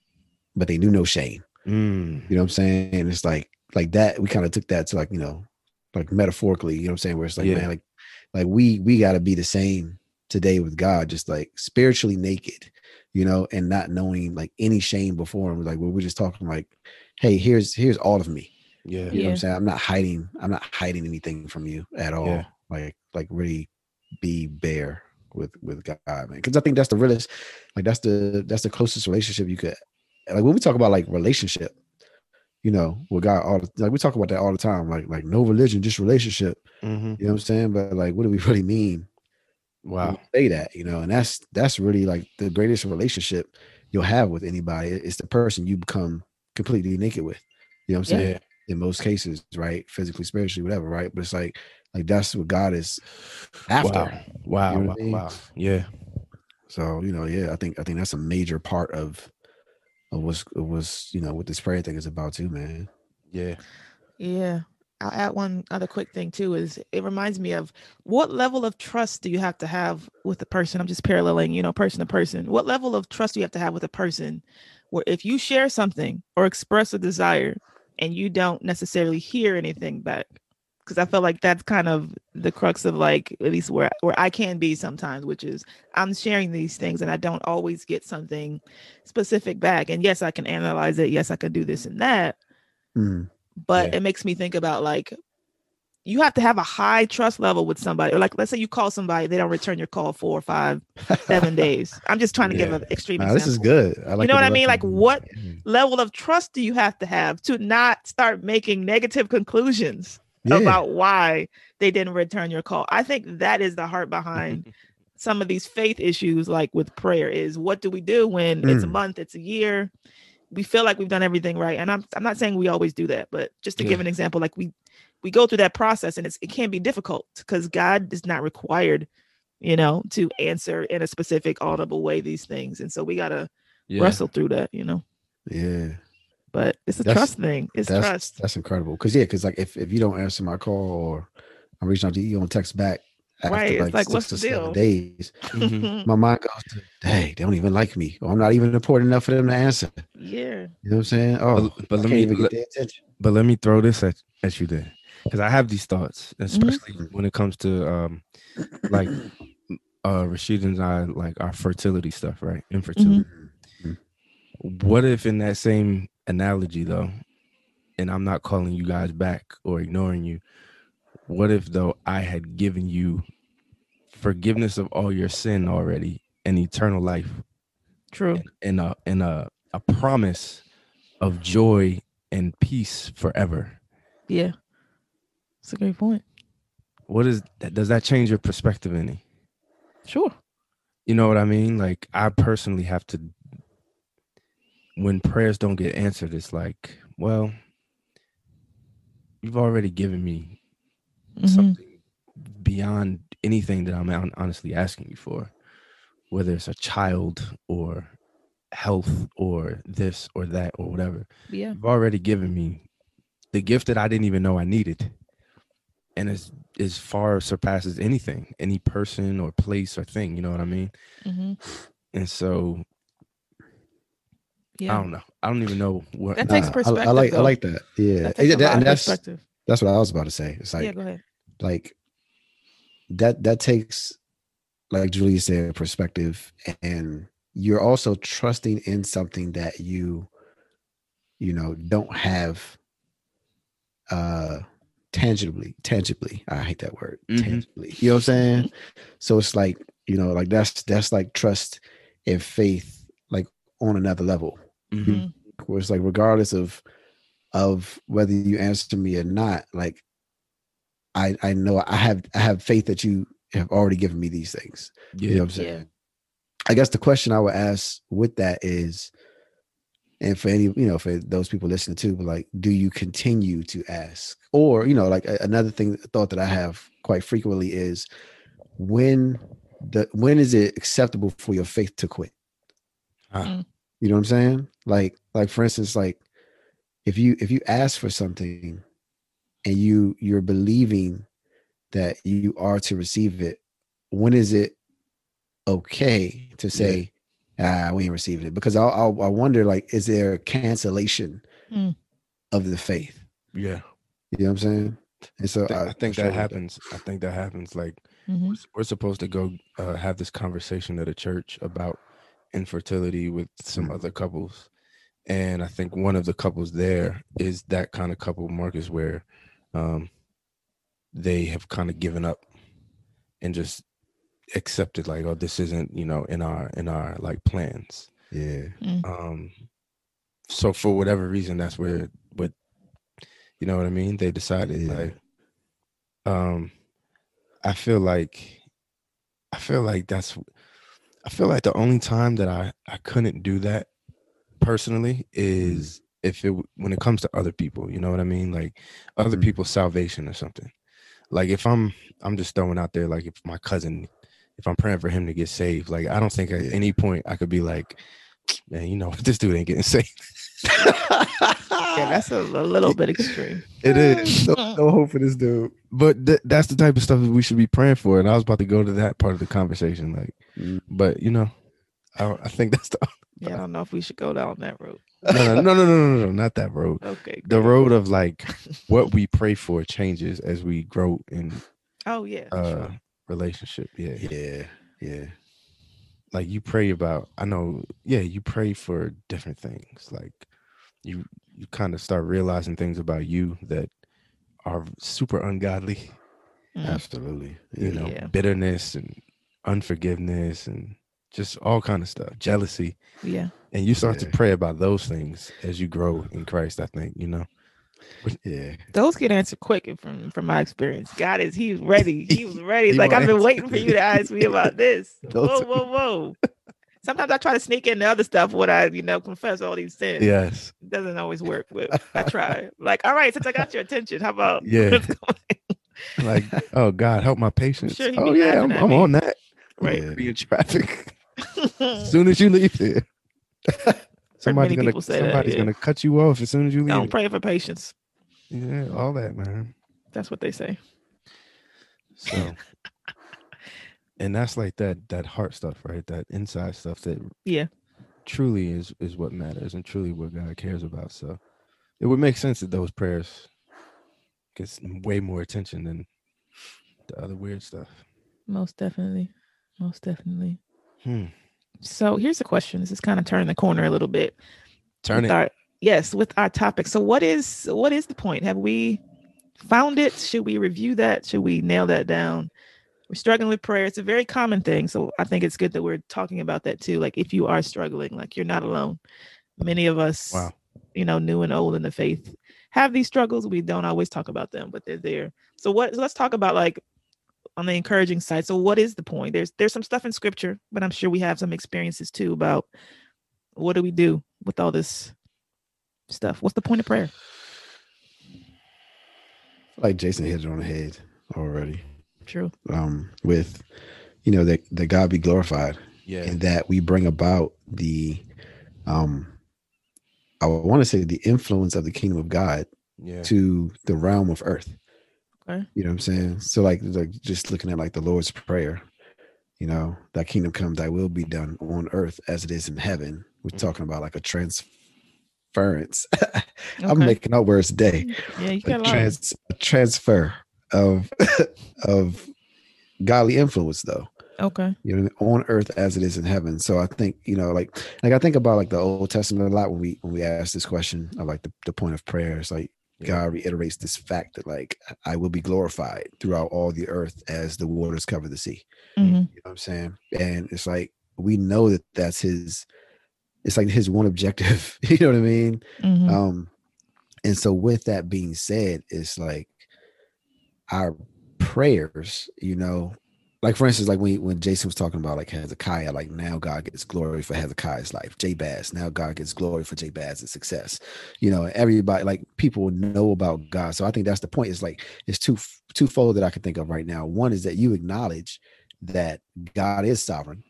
but they knew no shame. mm, You know what I'm saying? And it's like like that. We kind of took that to like you know, like metaphorically. You know what I'm saying? Where it's like Yeah. man, like like we we got to be the same today with God, just like spiritually naked, you know, and not knowing like any shame before him. Like we're just talking like, hey, here's here's all of me. yeah, You know what I'm saying? I'm not hiding. I'm not hiding anything from you at all. Yeah. Like like really be bare with with God, man. Because I think that's the realest. Like that's the that's the closest relationship you could. Like when we talk about like relationship, you know, with God, all the, like we talk about that all the time. Like like no religion, just relationship. hmm You know what I'm saying? But like, what do we really mean? When Wow. we say that, you know, and that's that's really like the greatest relationship you'll have with anybody. It's the person you become completely naked with. You know what I'm saying? Yeah. In most cases, right? Physically, spiritually, whatever, right? But it's like like that's what God is after. Wow. Wow. You know wow. I mean? Wow. Yeah. So, you know, yeah, I think I think that's a major part of of what's of what's, you know, what this prayer thing is about too, man. Yeah. Yeah. I'll add one other quick thing too is it reminds me of what level of trust do you have to have with the person? I'm just paralleling, you know, person to person. What level of trust do you have to have with a person where if you share something or express a desire and you don't necessarily hear anything back? Because I feel like that's kind of the crux of like at least where where I can be sometimes, which is I'm sharing these things and I don't always get something specific back. And yes, I can analyze it. Yes, I can do this and that Mm. But Yeah. it makes me think about like you have to have a high trust level with somebody or like let's say you call somebody they don't return your call four four five seven days i'm just trying to give an extreme Nah, example this is good. I like You know what I mean? Like, what- going. level of trust do you have to have to not start making negative conclusions Yeah. about why they didn't return your call i think that is the heart behind some of these faith issues like with prayer is what do we do when it's a Mm. month, it's a year, we feel like we've done everything right. And I'm I'm not saying we always do that, but just to give an example, like we we go through that process and it's it can be difficult because God is not required, you know, to answer in a specific audible way these things. And so we gotta Yeah. wrestle through that, you know. Yeah. But it's a That's- trust thing. It's that's trust. that's incredible. Cause yeah, cause like if, if you don't answer my call or I'm reaching out to you, you don't text back after Right, it's like, like, what's the deal? days, Mhm. my mind goes to, hey, they don't even like me, or I'm not even important enough for them to answer. Yeah. You know what I'm saying? Oh, But, but let me let, get their attention. but let me throw this at, at you then. because I have these thoughts, Mm-hmm. especially when it comes to um like uh Rashida and I like our fertility stuff, right? Infertility. What if in that same analogy though, and I'm not calling you guys back or ignoring you, what if though I had given you forgiveness of all your sin already and eternal life True. In, and a and a, a promise of joy and peace forever? Yeah. It's a great point. What is that? Does that change your perspective any? Sure. You know what I mean? Like I personally have to when prayers don't get answered, it's like, well, you've already given me Mhm. something beyond anything that I'm honestly asking you for, whether it's a child or health or this or that or whatever. Yeah. You've already given me the gift that I didn't even know I needed. And it's is far surpasses anything, any person or place or thing, you know what I mean? hmm And so Yeah. I don't know. I don't even know what That takes Nah, I- perspective, I, like I like that. Yeah. That And takes a that- lot and of that's perspective. that's what I was about to say. It's like yeah, go ahead. like that that takes like Julia said perspective and you're also trusting in something that you you know don't have uh tangibly tangibly. I hate that word Mhm. tangibly. You know what i'm saying? So it's like you know like that's that's like trust and faith like on another level. Mhm. where it's like regardless of of whether you answer me or not like i i know i have i have faith that you have already given me these things. Yeah. you know what i'm saying i guess the question i would ask with that is and for any you know for those people listening to, but like do you continue to ask? Or you know like a- another thing thought that i have quite frequently is when the when is it acceptable for your faith to quit? Ah, you know what I'm saying? Like, like for instance, like if you if you ask for something and you you're believing that you are to receive it, when is it okay to say, ah, we ain't receiving it? Because I I, I wonder, like, is there a cancellation Mm. of the faith? yeah. You know what I'm saying? And so I, thi- I think struggle that with happens. I think that happens. Like Mhm. we're, we're supposed to go uh, have this conversation at a church about infertility with some Mhm. other couples, and I think one of the couples there is that kind of couple, Marcus, where um, they have kind of given up and just accepted, like, oh, this isn't you know in our in our like plans. Yeah. Um, so for whatever reason, that's where what you know what I mean. They decided Yeah. like, um, I feel like, I feel like that's, I feel like the only time that I I couldn't do that personally is if it when it comes to other people. You know what I mean? Like other Mhm. people's salvation or something. Like if I'm I'm just throwing out there like if my cousin if I'm praying for him to get saved, like I don't think at any point I could be like, man, you know, this dude ain't getting saved. Yeah, that's a, a little bit extreme. It is, no, no hope for this dude. but th- that's the type of stuff that we should be praying for. And I was about to go to that part of the conversation, like, Mm. but you know, I, I think that's the Yeah, I don't know if we should go down that road. no, no, no, no, no, no, no, not that road. Okay. The good. road of like what we pray for changes as we grow in Oh yeah. uh sure. Relationship. Yeah. Yeah. Yeah. like you pray about i know yeah you pray for different things like you you kind of start realizing things about you that are super ungodly Mm. Absolutely. you know Yeah. bitterness and unforgiveness and just all kind of stuff jealousy Yeah. and you start Yeah. to pray about those things as you grow in christ i think you know Yeah. Those get answered quick from from my experience. God is he's ready. He was ready. He's like, I've been waiting for you to ask me about this. Whoa, whoa, whoa. Sometimes I try to sneak in the other stuff when I, you know, confess all these sins. Yes. It doesn't always work, but I try. Like, all right, since I got your attention, how about Yeah. Like, oh God, help my patience. sure oh yeah, I'm, I'm on that. right? Yeah. Be in traffic as soon as you leave here. Somebody's gonna say that, somebody's yeah. gonna cut you off as soon as you Don't leave. pray for patience. Yeah, all that, man. That's what they say. So, and that's like that that heart stuff, right? That inside stuff that Yeah. truly is is what matters and truly what God cares about. So, it would make sense that those prayers gets way more attention than the other weird stuff. Most definitely. Most definitely. Hmm. So here's a question. This is kind of turning the corner a little bit. Turn it. Our, yes, with our topic. So what is what is the point? Have we found it? Should we review that? Should we nail that down? We're struggling with prayer. It's a very common thing. So I think it's good that we're talking about that too. Like if you are struggling, like you're not alone. Many of us, Wow. you know, new and old in the faith, have these struggles. We don't always talk about them, but they're there. So what so let's talk about like on the encouraging side. So what is the point? There's there's some stuff in scripture, but I'm sure we have some experiences too about what do we do with all this stuff? What's the point of prayer? Like Jason hit it on the head already. True. Um, with you know that that God be glorified Yeah. and that we bring about the um I want to say the influence of the kingdom of God Yeah. to the realm of earth. Okay. You know what I'm saying? So like, like just looking at like the Lord's prayer, you know, that kingdom come, thy will be done on earth as it is in heaven. We're Mhm. talking about like a transference. I'm making up words today. Yeah, you got a trans, a transfer of of godly influence though Okay. you know on earth as it is in heaven so i think you know like like i think about like the old testament a lot when we when we ask this question of like the, the point of prayer it's like. God reiterates this fact that like i will be glorified throughout all the earth as the waters cover the sea Mhm. you know what i'm saying and it's like we know that that's his it's like his one objective you know what i mean Mhm. um and so with that being said it's like our prayers you know like for instance like when when jason was talking about like hezekiah like now god gets glory for hezekiah's life. Jabez now god gets glory for jabez's success. You know everybody like people know about god. So i think that's the point. It's like it's two twofold that i can think of right now. One is that you acknowledge that god is sovereign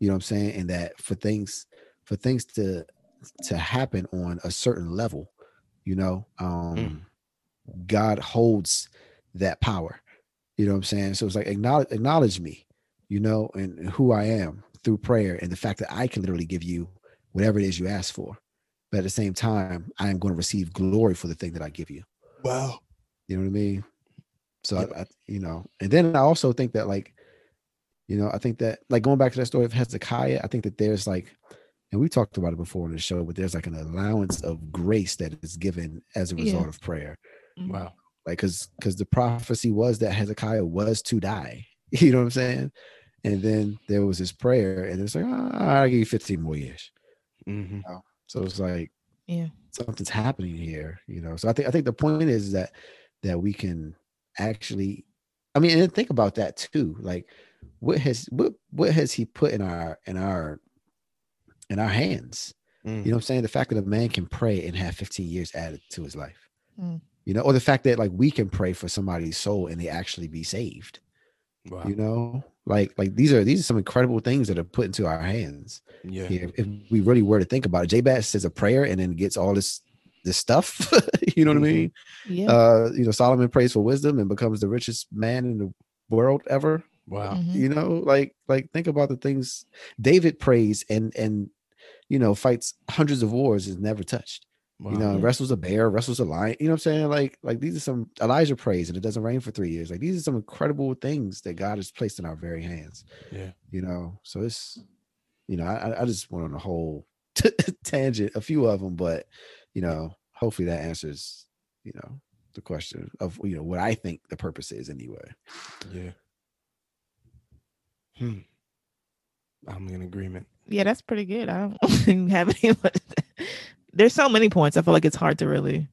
you know what i'm saying? And that for things for things to to happen on a certain level you know um god holds that power you know what i'm saying so it's like acknowledge acknowledge me you know and, and who i am through prayer and the fact that i can literally give you whatever it is you ask for but at the same time i am going to receive glory for the thing that i give you Wow. you know what i mean so I, I you know and then i also think that like you know i think that like going back to that story of hezekiah i think that there's like and we talked about it before on the show but there's like an allowance of grace that is given as a Yeah. result of prayer Mhm. Wow. Like because because the prophecy was that hezekiah was to die. You know what i'm saying? And then there was this prayer and it's like oh, i'll give you 15 more years. Hmm so it's like Yeah. something's happening here you know? So i think i think the point is that that we can actually i mean and think about that too. Like what has what what has he put in our in our in our hands? You know what i'm saying? The fact that a man can pray and have 15 years added to his life. Mm. You know or the fact that like we can pray for somebody's soul and they actually be saved Wow. you know like like these are these are some incredible things that are put into our hands yeah. here if we really were to think about it jabez says a prayer and then gets all this this stuff you know what Mhm. i mean Yeah. uh you know solomon prays for wisdom and becomes the richest man in the world ever Wow. Mhm. you know like like think about the things david prays and and you know fights hundreds of wars is never touched Wow. you know wrestles a bear wrestles a lion you know what i'm saying like like these are some elijah prays and it doesn't rain for three years like these are some incredible things that god has placed in our very hands Yeah. you know so it's you know i I- i just went on a whole tangent a few of them but you know hopefully that answers you know the question of you know what i think the purpose is anyway Yeah. Hmm. I'm in agreement. Yeah, that's pretty good. I don't have any. But there's so many points. I feel like it's hard to really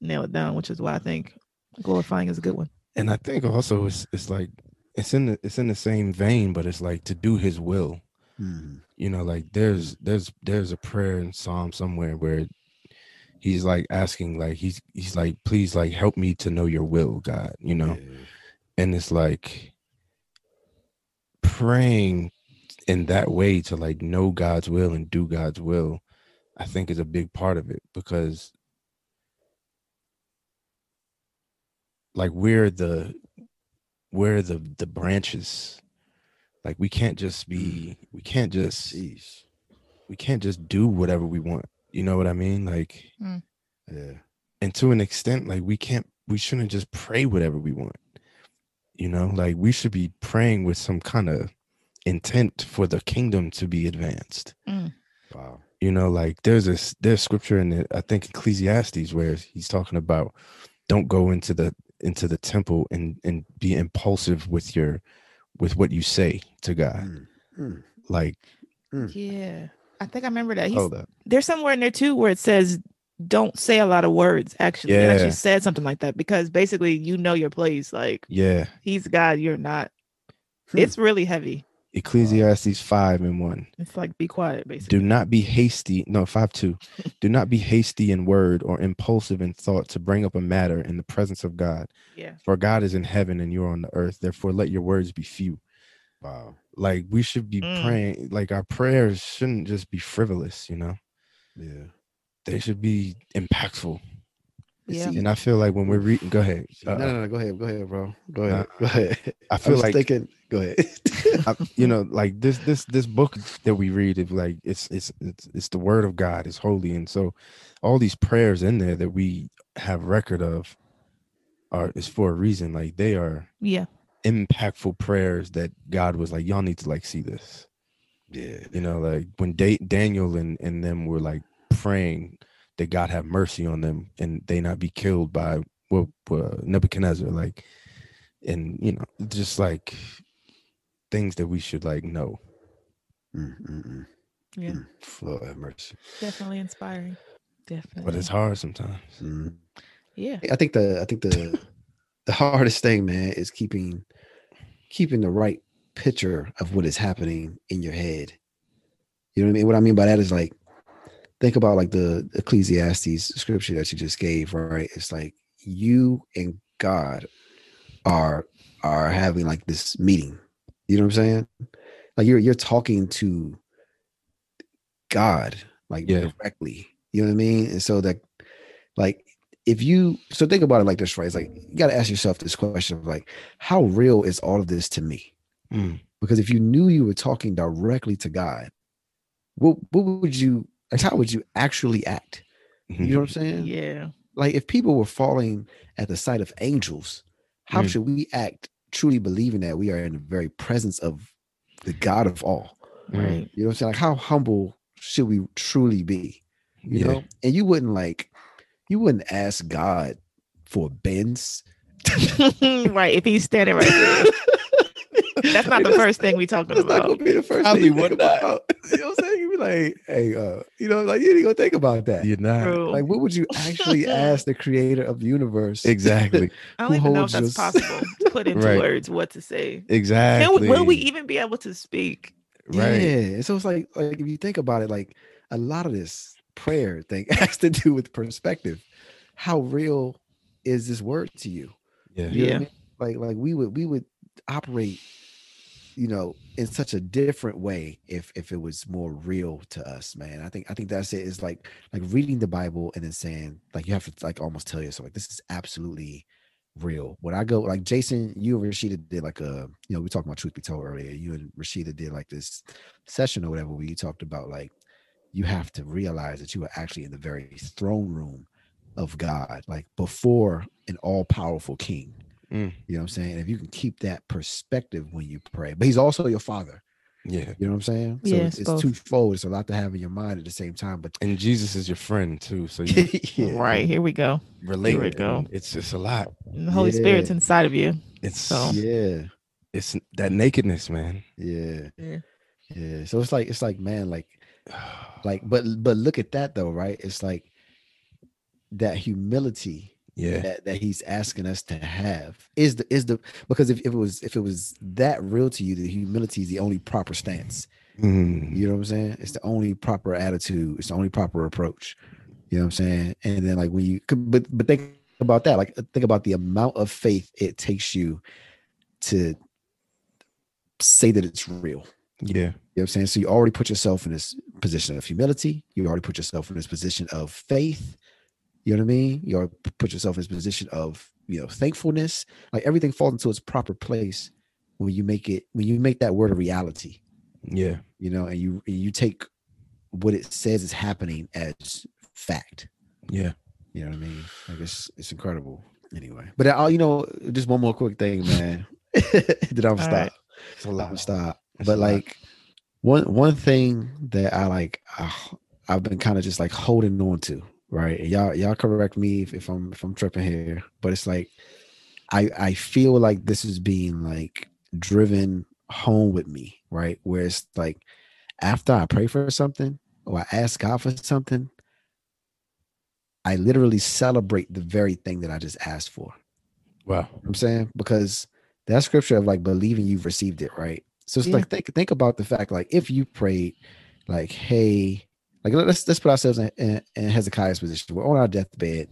nail it down, which is why I think glorifying is a good one. and I think also it's it's like it's in the it's in the same vein, but it's like to do His will. Mhm. You know, like there's there's there's a prayer in Psalm somewhere where he's like asking, like he's he's like, please, like help me to know Your will, God. You know, Yeah. and it's like praying in that way to like know God's will and do God's will. I think is a big part of it because like we're the we're the the branches. Like we can't just be we can't just Jeez. we can't just do whatever we want. You know what i mean? Like mm. Yeah. and to an extent like we can't we shouldn't just pray whatever we want. You know? Like we should be praying with some kind of intent for the kingdom to be advanced. Mm. Wow. You know like there's this there's scripture in it i think ecclesiastes where he's talking about don't go into the into the temple and and be impulsive with your with what you say to god Mm, mm. like Yeah. I think I remember that. He's, hold up there's somewhere in there too where it says don't say a lot of words actually it Yeah. actually said something like that because basically you know your place like yeah he's god you're not Hmm. it's really heavy ecclesiastes 5 and 1 it's like be quiet basically. Do not be hasty no 5 2 do not be hasty in word or impulsive in thought to bring up a matter in the presence of god. Yeah. For god is in heaven and you're on the earth. Therefore let your words be few. Wow. like we should be Mm. praying like our prayers shouldn't just be frivolous you know? Yeah. they should be impactful Yeah. And i feel like when we're reading go ahead no, Uh, no, no, go ahead, go ahead, bro. Go ahead, Nah, go ahead. i I feel was like thinking. Go ahead. I- you know like this this this book that we read is like it's it's it's it's the word of god it's holy and so all these prayers in there that we have record of are is for a reason like they are yeah impactful prayers that god was like y'all need to like see this yeah. you know like when da- daniel and and them were like praying that god have mercy on them and they not be killed by well, uh, nebuchadnezzar like and you know just like things that we should like know Mm, mm, mm, yeah mm. Lord have mercy. definitely inspiring definitely but it's hard sometimes Mm. yeah I think the I think the the hardest thing, man, is keeping keeping the right picture of what is happening in your head. You know what I mean? What I mean by that is like think about like the Ecclesiastes scripture that you just gave, right? It's like you and God are are having like this meeting. You know what I'm saying? Like you're you're talking to God like Yeah. directly. You know what I mean? And so that like if you so think about it like this, right? It's like you got to ask yourself this question of like, how real is all of this to me? Mm. Because if you knew you were talking directly to God, what what would you like how would you actually act? You know what I'm saying? yeah Like if people were falling at the sight of angels, how Mm. should we act truly believing that we are in the very presence of the God of all? Mm. You know what I'm saying? Like how humble should we truly be? You Yeah. know, and you wouldn't like you wouldn't ask God for Benz. right if he's standing right there that's not the first thing we talking That's not about gonna be the first Probably thing you would think not. about. You know what I'm saying? You be like, hey, uh, you know, like you ain't gonna think about that. you're not True. Like, what would you actually ask the creator of the universe? exactly i don't who even know if holds that's your- possible to put into Right. words what to say exactly Can we, will we even be able to speak right Yeah. So it's like, like if you think about it, like a lot of this prayer thing has to do with perspective. How real is this word to you? yeah You know what I Yeah. mean? Like, like we would we would operate, you know, in such a different way if if it was more real to us, man. I think I think that's it. Is like like reading the Bible and then saying like you have to like almost tell yourself like this is absolutely real. When I go like Jason, you and Rashida did like a you know we talked about truth be told earlier. You and Rashida did like this session or whatever where you talked about like you have to realize that you are actually in the very throne room of God, like before an all powerful King. Mm. You know what I'm saying? If you can keep that perspective when you pray, but He's also your Father. yeah You know what I'm saying? Yeah, so it's it's, it's twofold. It's a lot to have in your mind at the same time. But and jesus is your friend too so you yeah, right here we go relate we go. it's it's a lot And the holy spirit's inside of you it's So- yeah, it's that nakedness man yeah, Yeah. yeah. So it's like it's like man, like like but but look at that though, right? It's like that humility Yeah. that, that he's asking us to have is the is the because if, if it was if it was that real to you, the humility is the only proper stance. Mm, You know what I'm saying? It's the only proper attitude. It's the only proper approach. You know what I'm saying? And then like when you could- but but think about that. Like think about the amount of faith it takes you to say that it's real. yeah. You know what I'm saying? So you already put yourself in this position of humility. You already put yourself in this position of faith. You know what I mean? You already p- put yourself in this position of you know thankfulness. Like everything falls into its proper place when you make it when you make that word a reality. Yeah. You know, and you and you take what it says is happening as fact. Yeah. You know what I mean? Like it's it's incredible. Anyway, but I, you know, just one more quick thing, man. Did I'm stop? right. It's a I'm lot. stop. It's but a lot. like one one thing that I like, uh, I've been kind of just like holding on to, right? And y'all y'all correct me if, if I'm if I'm tripping here, but it's like I I feel like this is being like driven home with me, right? Where it's like after I pray for something or I ask God for something, I literally celebrate the very thing that I just asked for. Wow. You know what I'm saying because that scripture of like believing you've received it, right? So it's Yeah. like think think about the fact like if you prayed like, hey, like let's let's put ourselves in, in, in Hezekiah's position. We're on our deathbed,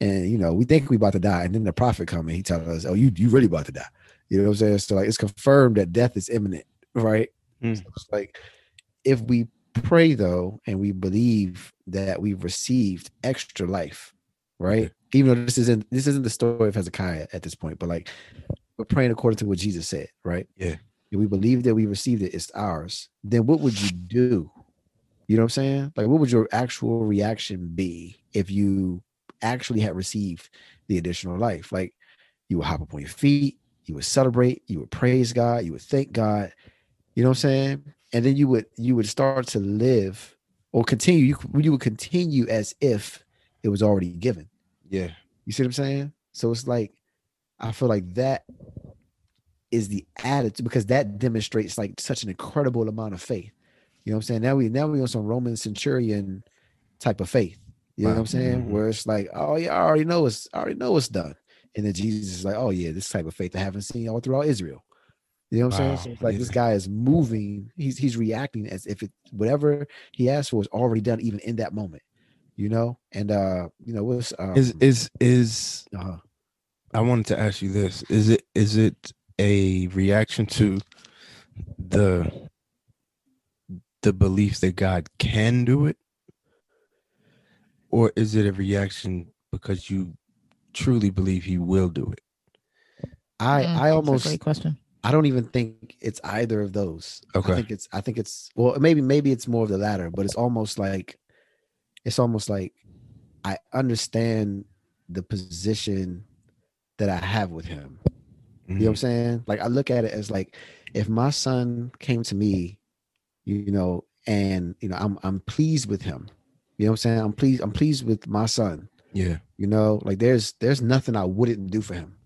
and you know we think we about to die, and then the prophet come and he tells us, "Oh, you you really about to die." You know what I'm saying? So like it's confirmed that death is imminent, right? Mm. So it's like if we pray though, and we believe that we've received extra life, right? Even though this isn't this isn't the story of Hezekiah at this point, but like we're praying according to what Jesus said, right? Yeah. If we believe that we received it, it's ours. Then what would you do? You know what I'm saying? Like, what would your actual reaction be if you actually had received the additional life? Like, you would hop up on your feet, you would celebrate, you would praise God, you would thank God. You know what I'm saying? And then you would you would start to live or continue. You you would continue as if it was already given. Yeah. You see what I'm saying? So it's like I feel like that is the attitude because that demonstrates like such an incredible amount of faith. You know what I'm saying? Now we now we on some Roman centurion type of faith. You know what I'm saying? Mhm. Where it's like, oh yeah, I already know it's I already know it's done. And then Jesus is like, oh yeah, this type of faith I haven't seen all throughout Israel. You know what I'm saying? So it's like this guy is moving, he's he's reacting as if it whatever he asked for was already done, even in that moment. You know, and uh, you know, what's um, Is is is uh-huh. I wanted to ask you this. Is it is it a reaction to the the belief that God can do it? Or is it a reaction because you truly believe he will do it? I Mm, I almost great question. I don't even think it's either of those. Okay. I think it's I think it's well maybe maybe it's more of the latter, but it's almost like it's almost like I understand the position that I have with him. You know what I'm saying? Like I look at it as like if my son came to me, you know, and you know, I'm I'm pleased with him. You know what I'm saying? I'm pleased, I'm pleased with my son. Yeah. You know, like there's there's nothing I wouldn't do for him.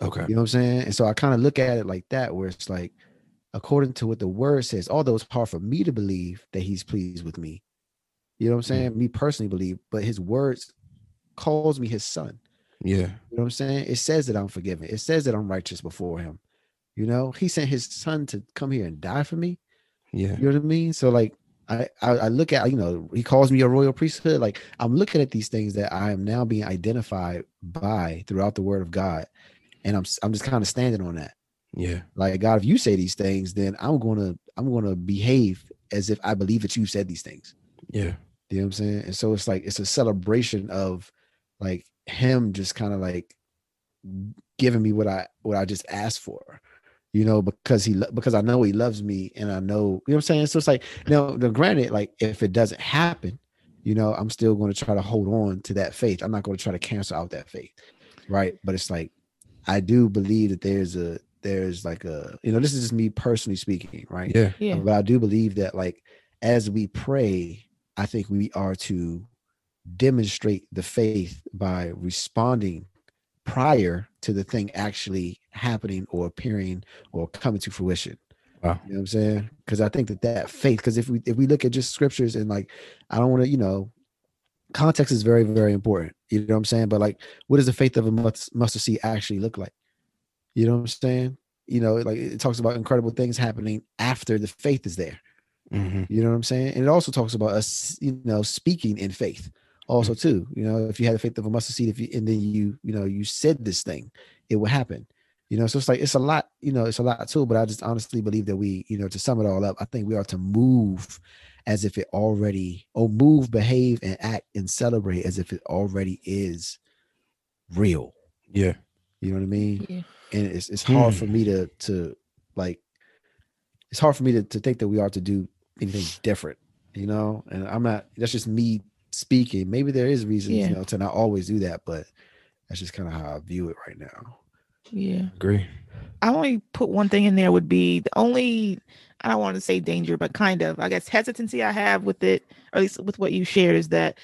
Okay. You know what I'm saying? And so I kind of look at it like that, where it's like, according to what the word says, although it's hard for me to believe that he's pleased with me, you know what I'm saying? Me personally believe, but his words calls me his son. Yeah. You know what I'm saying? It says that I'm forgiven. It says that I'm righteous before him. You know, he sent his son to come here and die for me. Yeah. You know what I mean? So like I, I I look at you know he calls me a royal priesthood. Like I'm looking at these things that I am now being identified by throughout the Word of God, and I'm I'm just kind of standing on that. Yeah. Like God, if you say these things, then I'm gonna I'm gonna behave as if I believe that you said these things. Yeah. You know what I'm saying? And so it's like it's a celebration of like him just kind of like giving me what I what I just asked for. You know, because he because I know he loves me and I know, you know what I'm saying? So it's like now the granted, like if it doesn't happen, you know, I'm still going to try to hold on to that faith. I'm not going to try to cancel out that faith. Right. But it's like I do believe that there's a there's like a you know, this is just me personally speaking, right? Yeah. Yeah. But I do believe that like as we pray, I think we are to demonstrate the faith by responding prior to the thing actually happening or appearing or coming to fruition. Wow. You know what I'm saying? Because I think that that faith, because if we if we look at just scriptures and like, I don't want to, you know, context is very, very important. You know what I'm saying? But like, what does the faith of a mus- mustard seed actually look like? You know what I'm saying? You know, like it talks about incredible things happening after the faith is there. Mhm. You know what I'm saying? And it also talks about us, you know, speaking in faith. Also, too, you know, if you had the faith of a mustard seed, if you and then you, you know, you said this thing, it would happen. You know, so it's like it's a lot, you know, it's a lot too. But I just honestly believe that we, you know, to sum it all up, I think we are to move as if it already, or move, behave, and act and celebrate as if it already is real. Yeah. You know what I mean? Yeah. And it's it's hard Hmm. for me to to like it's hard for me to, to think that we are to do anything different, you know. And I'm not that's just me speaking. Maybe there is reasons, Yeah. you know, to not always do that, but that's just kind of how I view it right now. Yeah. Agree. I only put one thing in there would be the only I don't want to say danger, but kind of I guess hesitancy I have with it, or at least with what you shared, is that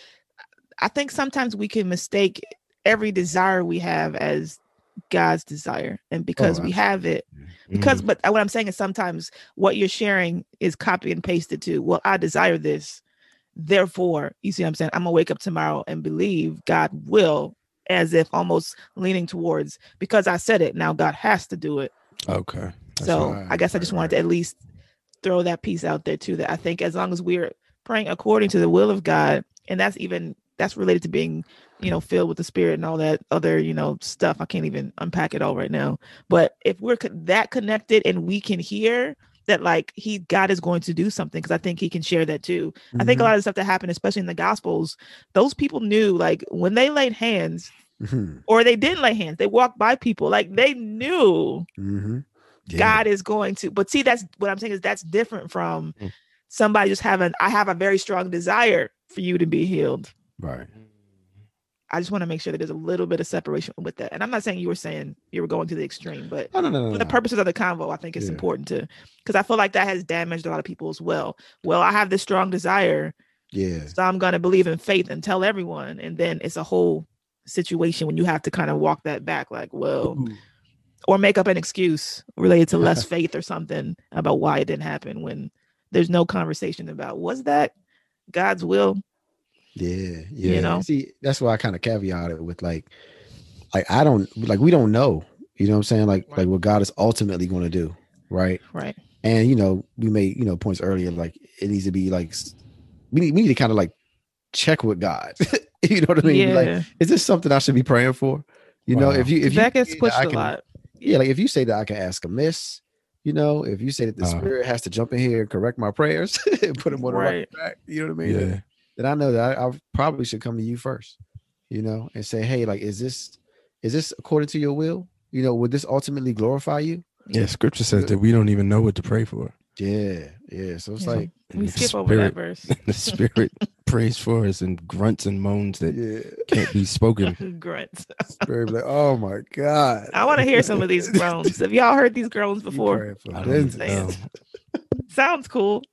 I think sometimes we can mistake every desire we have as God's desire, and because we have it, because Mhm. but what I'm saying is sometimes what you're sharing is copy and pasted to. Well, I desire this, therefore, you see what I'm saying? I'm gonna wake up tomorrow and believe God will, as if almost leaning towards because I said it. Now God has to do it. okay. That's So right, I guess I just wanted to at least throw that piece out there too. That I think as long as we're praying according to the will of God, and that's even that's related to being, you know, filled with the Spirit and all that other, you know, stuff. I can't even unpack it all right now. But if we're co- that connected and we can hear that, like He God is going to do something, because I think He can share that too. I think a lot of the stuff that happened, especially in the Gospels, those people knew, like when they laid hands Mhm, or they didn't lay hands, they walked by people, like they knew mhm. Yeah. God is going to. But see, that's what I'm saying is that's different from Mm. somebody just having. I have a very strong desire for you to be healed. right. I just want to make sure that there's a little bit of separation with that. And I'm not saying you were saying you were going to the extreme, but no, no, no, for the purposes of the convo, I think it's Yeah. important to because I feel like that has damaged a lot of people as well. Well, I have this strong desire, Yeah. so I'm going to believe in faith and tell everyone, and then it's a whole situation when you have to kind of walk that back, like, well, or make up an excuse related to less faith or something about why it didn't happen when there's no conversation about was that God's will? Yeah, yeah. You know? See, that's why I kind of caveat it with like, like I don't like we don't know. You know what I'm saying? Like, Right. like what God is ultimately going to do, right? Right. And you know, we made you know points earlier. Like, it needs to be like we need we need to kind of like check with God. you know what I mean? yeah. Like, is this something I should be praying for? You know, if you if you that gets pushed I a can- lot. yeah, like if you say that I can ask amiss, you know, if you say that the Uh. Spirit has to jump in here and correct my prayers and put them on the right Right. track, you know what I mean? Yeah. Then I know that I, I probably should come to you first, you know, and say, hey, like, is this is this according to your will? You know, would this ultimately glorify you? Yeah. Scripture says that we don't even know what to pray for. Yeah, yeah. So it's Yeah. like, We the skip over that verse. The spirit prays for us and grunts and moans that yeah, can't be spoken. Grunts. very like, oh my god. I want to hear some of these groans. Have y'all heard these groans before? for I business. don't know. Sounds cool.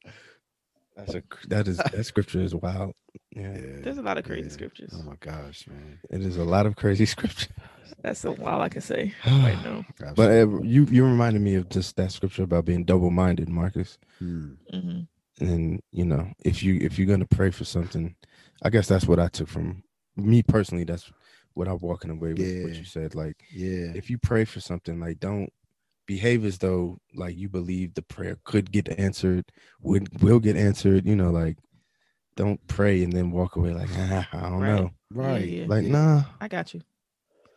That's a that is that scripture is wild. Yeah. Yeah, There's a lot of crazy yeah. scriptures. Oh my gosh, man. It is a lot of crazy scripture. That's a all I can say right now. But uh, you you reminded me of just that scripture about being double minded, Marcus. Hmm. hmm And you know, if you if you're gonna pray for something, I guess that's what I took from me personally. That's what I'm walking away with. What you said, like yeah, if you pray for something, like don't behave as though like you believe the prayer could get answered, would will get answered. You know, like don't pray and then walk away like ah, I don't Right. know. right. yeah. Like yeah. nah, I got you.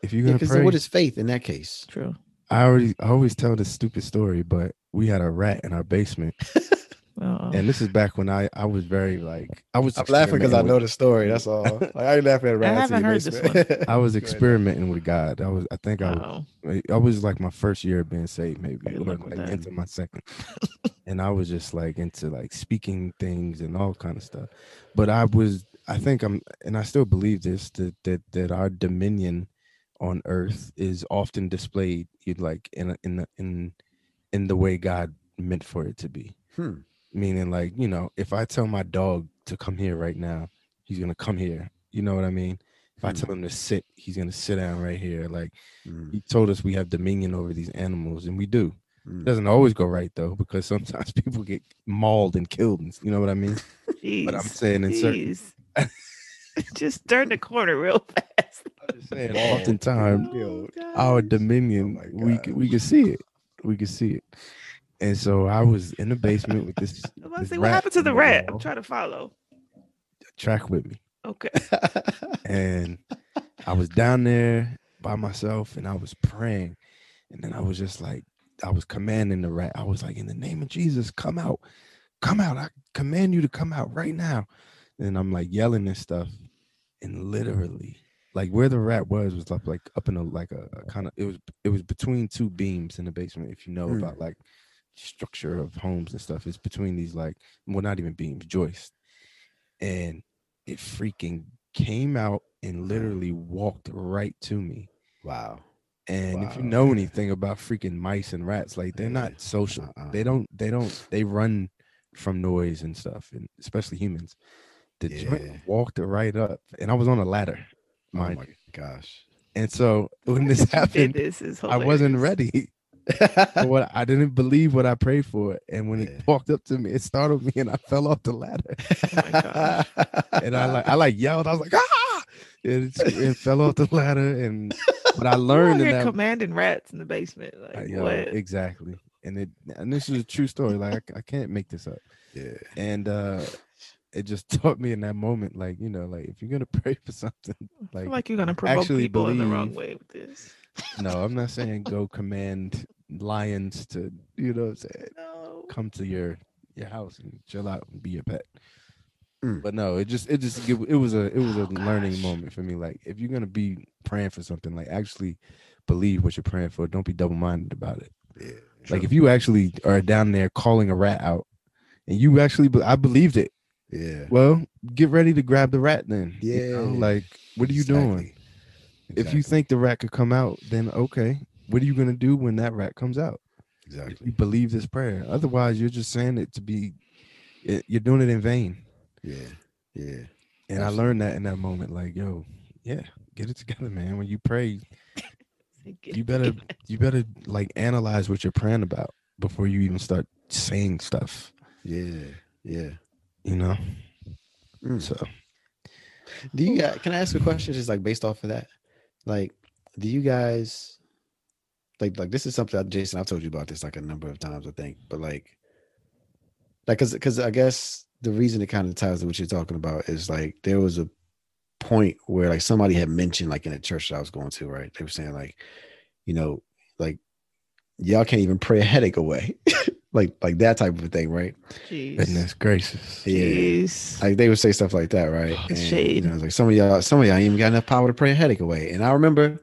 if you're Yeah, gonna 'cause pray, what is faith in that case? True. I already I always tell this stupid story, but we had a rat in our basement. Uh-oh. And this is back when I I was very like I was I'm laughing because I know the story. That's all. Like, I ain't laughing at rats. in haven't your heard this basement. I was experimenting with God. I was I think I was Uh-oh. I was like my first year of being saved, maybe Good or luck with like into my second. and I was just like into like speaking things and all kind of stuff. But I was I think I'm and I still believe this that that that our dominion on earth is often displayed in like in a, in the, in in the way God meant for it to be. Hmm. Meaning like, you know, if I tell my dog to come here right now, he's to come here. You know what I mean? If I Hmm. tell him to sit, he's to sit down right here. Like Hmm. he told us we have dominion over these animals and we do. Hmm. It doesn't always go right though because sometimes people get mauled and killed and you know what I mean? But I'm saying in certain just turn the corner real fast. I'm just saying, oftentimes Yo, our dominion, Oh we we could see it. We can see it. And so I was in the basement with this, I'm about to this say, what happened to the rat? I'm trying to follow. track with me. Okay. and I was down there by myself and I was praying. And then I was just like, I was commanding the rat. I was like, in the name of Jesus, come out, come out. I command you to come out right now. And I'm like yelling this stuff. And literally, like where the rat was was up like up in a like a, kind of it was it was between two beams in the basement. If you know Mm. about like structure of homes and stuff, is between these like well, not even beams, joists. And it freaking came out and literally walked right to me. wow. And if you know anything about freaking mice and rats, like they're not social. Uh-uh. They don't they don't they run from noise and stuff, and especially humans. The joint Yeah. walked right up, and I was on a ladder, Oh my you. gosh. And so when this happened, this is I wasn't ready. What I didn't believe what I prayed for, and when Yeah. it walked up to me, it startled me, and I fell off the ladder. my gosh. and I like I like yelled. I was like ah, and it, it fell off the ladder. And but I learned that commanding rats in the basement. Like what? exactly. And it and this is a true story. Like I, I can't make this up. yeah. And uh it just taught me in that moment, like you know, like if you're gonna pray for something, like, like you're gonna provoke people in the wrong way with this. No, I'm not saying go command lions to, you know, what I'm saying No. come to your your house and chill out and be your pet. Mm. But no, it just it just it, it was a it was a Oh, learning gosh. moment for me. Like if you're gonna be praying for something, like actually believe what you're praying for. Don't be double minded about it. Yeah. Like if you actually are down there calling a rat out, and you actually be- I believed it. yeah. Well, get ready to grab the rat then. you know? Yeah. like what are you doing? Exactly. If you think the rat could come out, then okay. What are you gonna do when that rat comes out? If exactly. you believe this prayer. Otherwise, you're just saying it to be. It, you're doing it in vain. Yeah. Yeah. And I learned that in that moment. Like, yo, yeah, get it together, man. When you pray, you better you better like analyze what you're praying about before you even start saying stuff. Yeah. Yeah. You know. Mm. So Do you guys can I ask a question just like based off of that? Like, do you guys like like this is something Jason I've told you about this like a number of times, I think. But like like cause cause I guess the reason it kind of ties to what you're talking about is like there was a point where like somebody had mentioned like in a church that I was going to, right? They were saying like, you know, like y'all can't even pray a headache away. like like that type of a thing, right? Jeez. goodness gracious. Yeah. Jeez. Like they would say stuff like that, right? It's And, shade. You know, it's like some of y'all, some of y'all ain't even got enough power to pray a headache away. And I remember,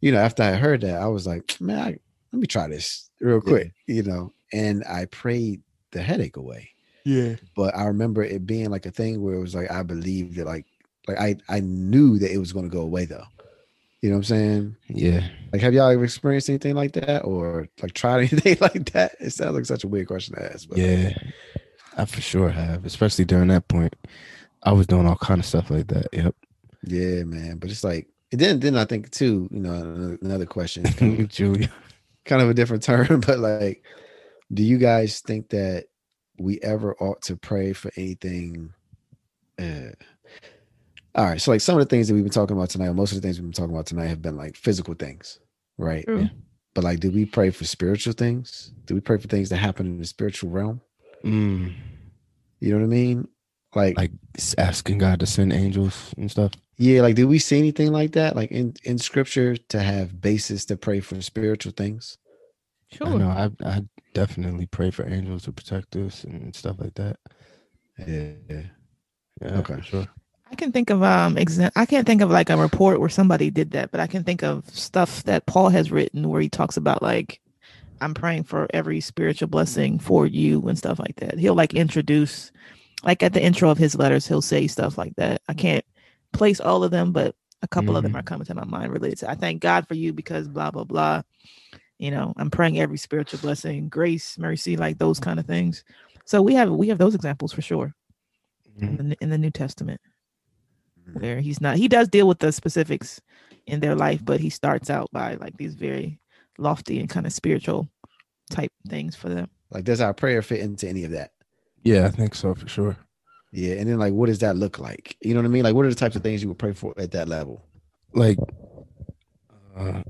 you know, after I heard that, I was like, man, I, let me try this real quick, you know. And I prayed the headache away. Yeah. But I remember it being like a thing where it was like I believed that like like I I knew that it was going to go away though. You know what I'm saying? Yeah. Like, have y'all ever experienced anything like that, or like tried anything like that? It sounds like such a weird question to ask. But Yeah. I for sure have, especially during that point. I was doing all kind of stuff like that. Yep. Yeah, man. But it's like, and then then I think too, you know, another- question, kind of, Julia. kind of a different term, but like, do you guys think that we ever ought to pray for anything? Uh, all right, so like some of the things that we've been talking about tonight, or most of the things we've been talking about tonight, have been like physical things, right? True. But like, do we pray for spiritual things? Do we pray for things that happen in the spiritual realm? Mm, You know what I mean? Like, like asking God to send angels and stuff. yeah, like, do we see anything like that, like in in scripture, to have basis to pray for spiritual things? I know. I I definitely pray for angels to protect us and stuff like that. Yeah. Yeah, Okay. sure. I can think of um exa- I can't think of like a report where somebody did that, but I can think of stuff that Paul has written where he talks about like I'm praying for every spiritual blessing for you and stuff like that. He'll like introduce like at the intro of his letters, he'll say stuff like that. I can't place all of them, but a couple of them Mhm. are coming to my mind related to I thank God for you because blah blah blah. You know, I'm praying every spiritual blessing, grace, mercy, like those kind of things. So we have we have those examples for sure in Mhm. the, in the New Testament. Where he's not he does deal with the specifics in their life but he starts out by like these very lofty and kind of spiritual type things for them Like, does our prayer fit into any of that? Yeah, I think so for sure. Yeah, and then like, what does that look like? You know what I mean? Like, what are the types of things you would pray for at that level? like uh,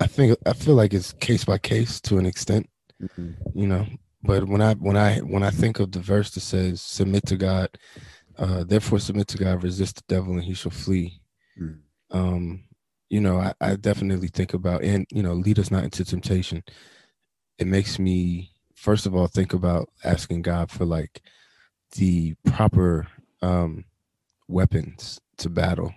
I think I feel like it's case by case to an extent, you know. But when I when I when I think of the verse that says submit to God, uh, therefore submit to God, resist the devil and he shall flee. Mm. Um, you know, I, I definitely think about and you know, lead us not into temptation. It makes me first of all think about asking God for like the proper um weapons to battle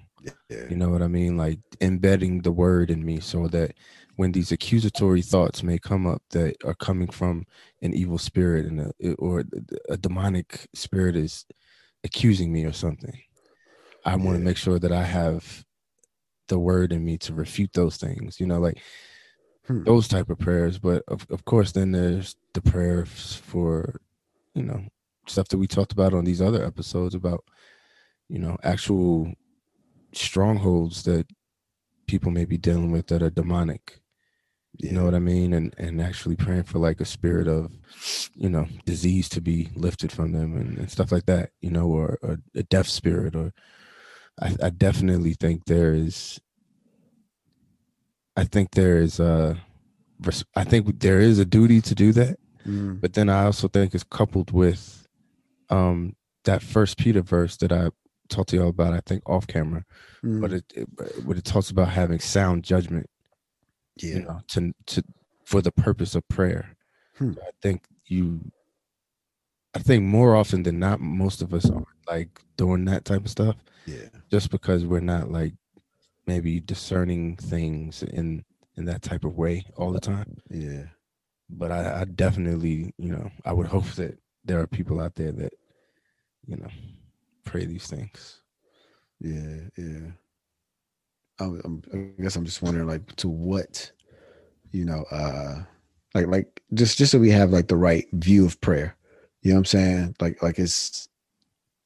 Yeah, you know what I mean? Like embedding the word in me so that when these accusatory thoughts may come up that are coming from an evil spirit and a, or a demonic spirit is accusing me or something, I want to Yeah. make sure that I have the word in me to refute those things. You know, like Hmm. those type of prayers. But of, of course, then there's the prayers for, you know, stuff that we talked about on these other episodes about, you know, actual strongholds that people may be dealing with that are demonic. You know what I mean? And and actually praying for like a spirit of, you know, disease to be lifted from them and, and stuff like that, you know, or, or a deaf spirit or I, I definitely think there is I think there is a i think there is a duty to do that Mm. but then I also think it's coupled with um that first Peter verse that I talked to y'all about, I think off camera, Mm. but it, it what it talks about having sound judgment, yeah, you know, to to for the purpose of prayer. Hmm. I think you I think more often than not, most of us are like doing that type of stuff yeah, just because we're not like maybe discerning things in in that type of way all the time. yeah, but I, I definitely, you know, I would hope that there are people out there that, you know, pray these things. yeah, yeah. I'm, I'm, guess I'm just wondering, like, to what, you know, uh, like, like just just so we have like the right view of prayer. You know what I'm saying? Like, like it's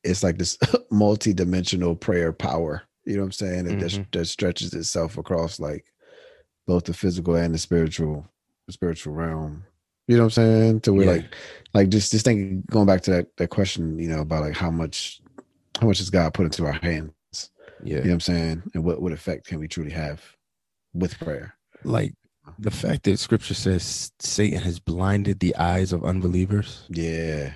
it's like this multi-dimensional prayer power. You know what I'm saying? That, that, Mhm. that stretches itself across like both the physical and the spiritual, the spiritual realm. You know what I'm saying? To where Yeah. like, like just just thinking, going back to that that question, you know, about like how much, how much does God put into our hands? Yeah. You know what I'm saying? And what what effect can we truly have with prayer? Like the fact that scripture says Satan has blinded the eyes of unbelievers, Yeah,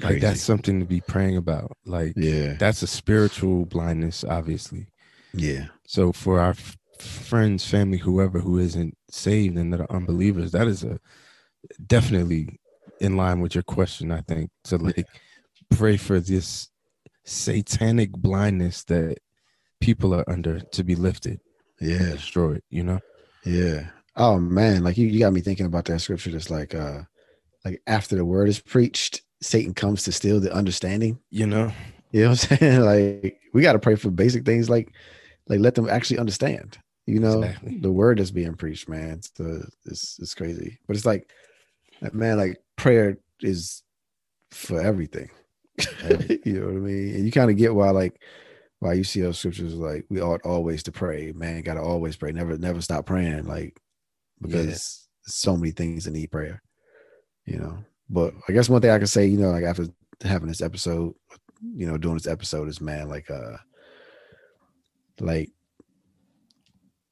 like that's something to be praying about. Like yeah, that's a spiritual blindness, obviously. yeah, So for our f- friends, family, whoever who isn't saved and that are unbelievers, that is a definitely in line with your question. I think to like pray for this satanic blindness that people are under to be lifted, yeah, destroyed. You know, yeah. Oh man, like you, you got me thinking about that scripture. That's like, uh, like after the word is preached, Satan comes to steal the understanding. you know. You know what I'm saying? Like we got to pray for basic things, like, like let them actually understand. You know, Exactly. the word is being preached, man. It's the it's it's crazy, but it's like, man, like prayer is for everything. you know what I mean? And you kind of get why, like, why you see those scriptures like we ought always to pray. Man, gotta always pray. Never, never stop praying. Like, because Yeah. so many things that need prayer. You know. But I guess one thing I can say, you know, like after having this episode, you know, doing this episode is man, like, uh, like,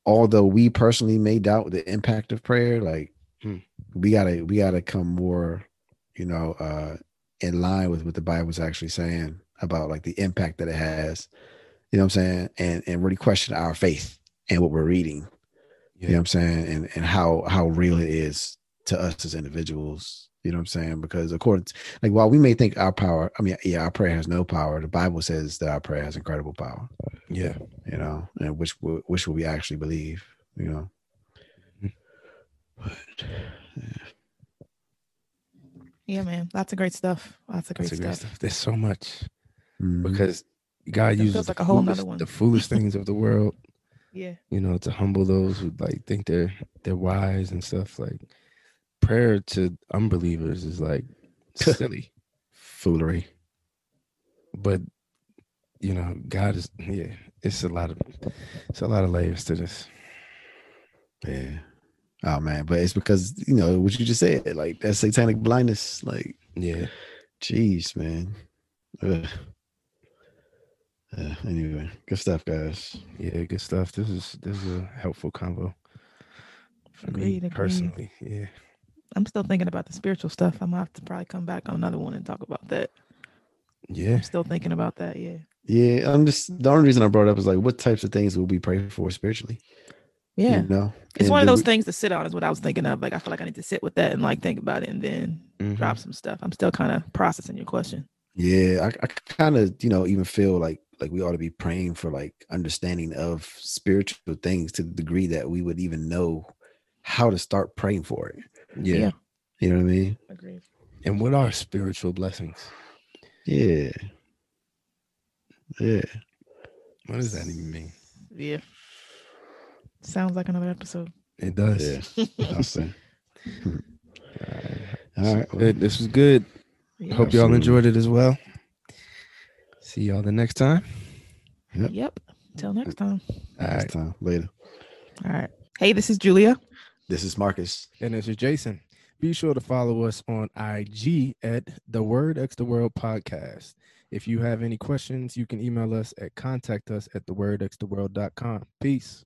although we personally may doubt the impact of prayer, like, Hmm. we gotta, we gotta come more, you know, uh, in line with what the Bible's actually saying about like the impact that it has. You know what I'm saying? And and really question our faith and what we're reading. You know what I'm saying? And and how how real it is to us as individuals. You know what I'm saying? Because according to, like while we may think our power, I mean, yeah, our prayer has no power. The Bible says that our prayer has incredible power. Yeah, You know, and which which will we actually believe? You know. Mhm. But Yeah, man. Lots of great stuff. Lots of great that's a stuff. great stuff. There's so much mhm. because God It uses feels the like a whole foolish- one. the foolish things of the world Yeah. you know, to humble those who like think they're they're wise and stuff. Like prayer to unbelievers is like silly, foolery. but you know, God is yeah. It's a lot of it's a lot of layers to this. Yeah. Oh man, but it's because you know what you just said, like that satanic blindness. Like, Yeah, jeez, man. Ugh. Uh, anyway, good stuff, guys. Yeah, good stuff. This is this is a helpful convo. For Agreed, me agreed. personally. Yeah. I'm still thinking about the spiritual stuff. I'm gonna have to probably come back on another one and talk about that. Yeah. I'm still thinking about that. Yeah. Yeah, I'm just the only reason I brought it up is like, what types of things will we pray for spiritually? Yeah. you know, It's And one of those we- things to sit on, is what I was thinking of. Like, I feel like I need to sit with that and like think about it and then Mhm. drop some stuff. I'm still kind of processing your question. Yeah, I, I kind of, you know, even feel like like we ought to be praying for like understanding of spiritual things to the degree that we would even know how to start praying for it. Yeah. Yeah. You know what I mean? Agreed. And what are spiritual blessings? Yeah. Yeah. What does that even mean? Yeah. Sounds like another episode. It does. Yeah. I'll say. All right. All right. well, This was good. Yeah. Hope y'all enjoyed it as well. See y'all the next time. Yep. Yep. Till next time. All next right. time. Later. All right. Hey, this is Julia. This is Marcus. And this is Jason. Be sure to follow us on IG at the Word X the World Podcast. If you have any questions, you can email us at contact us at the wordxtheworld.com. Peace.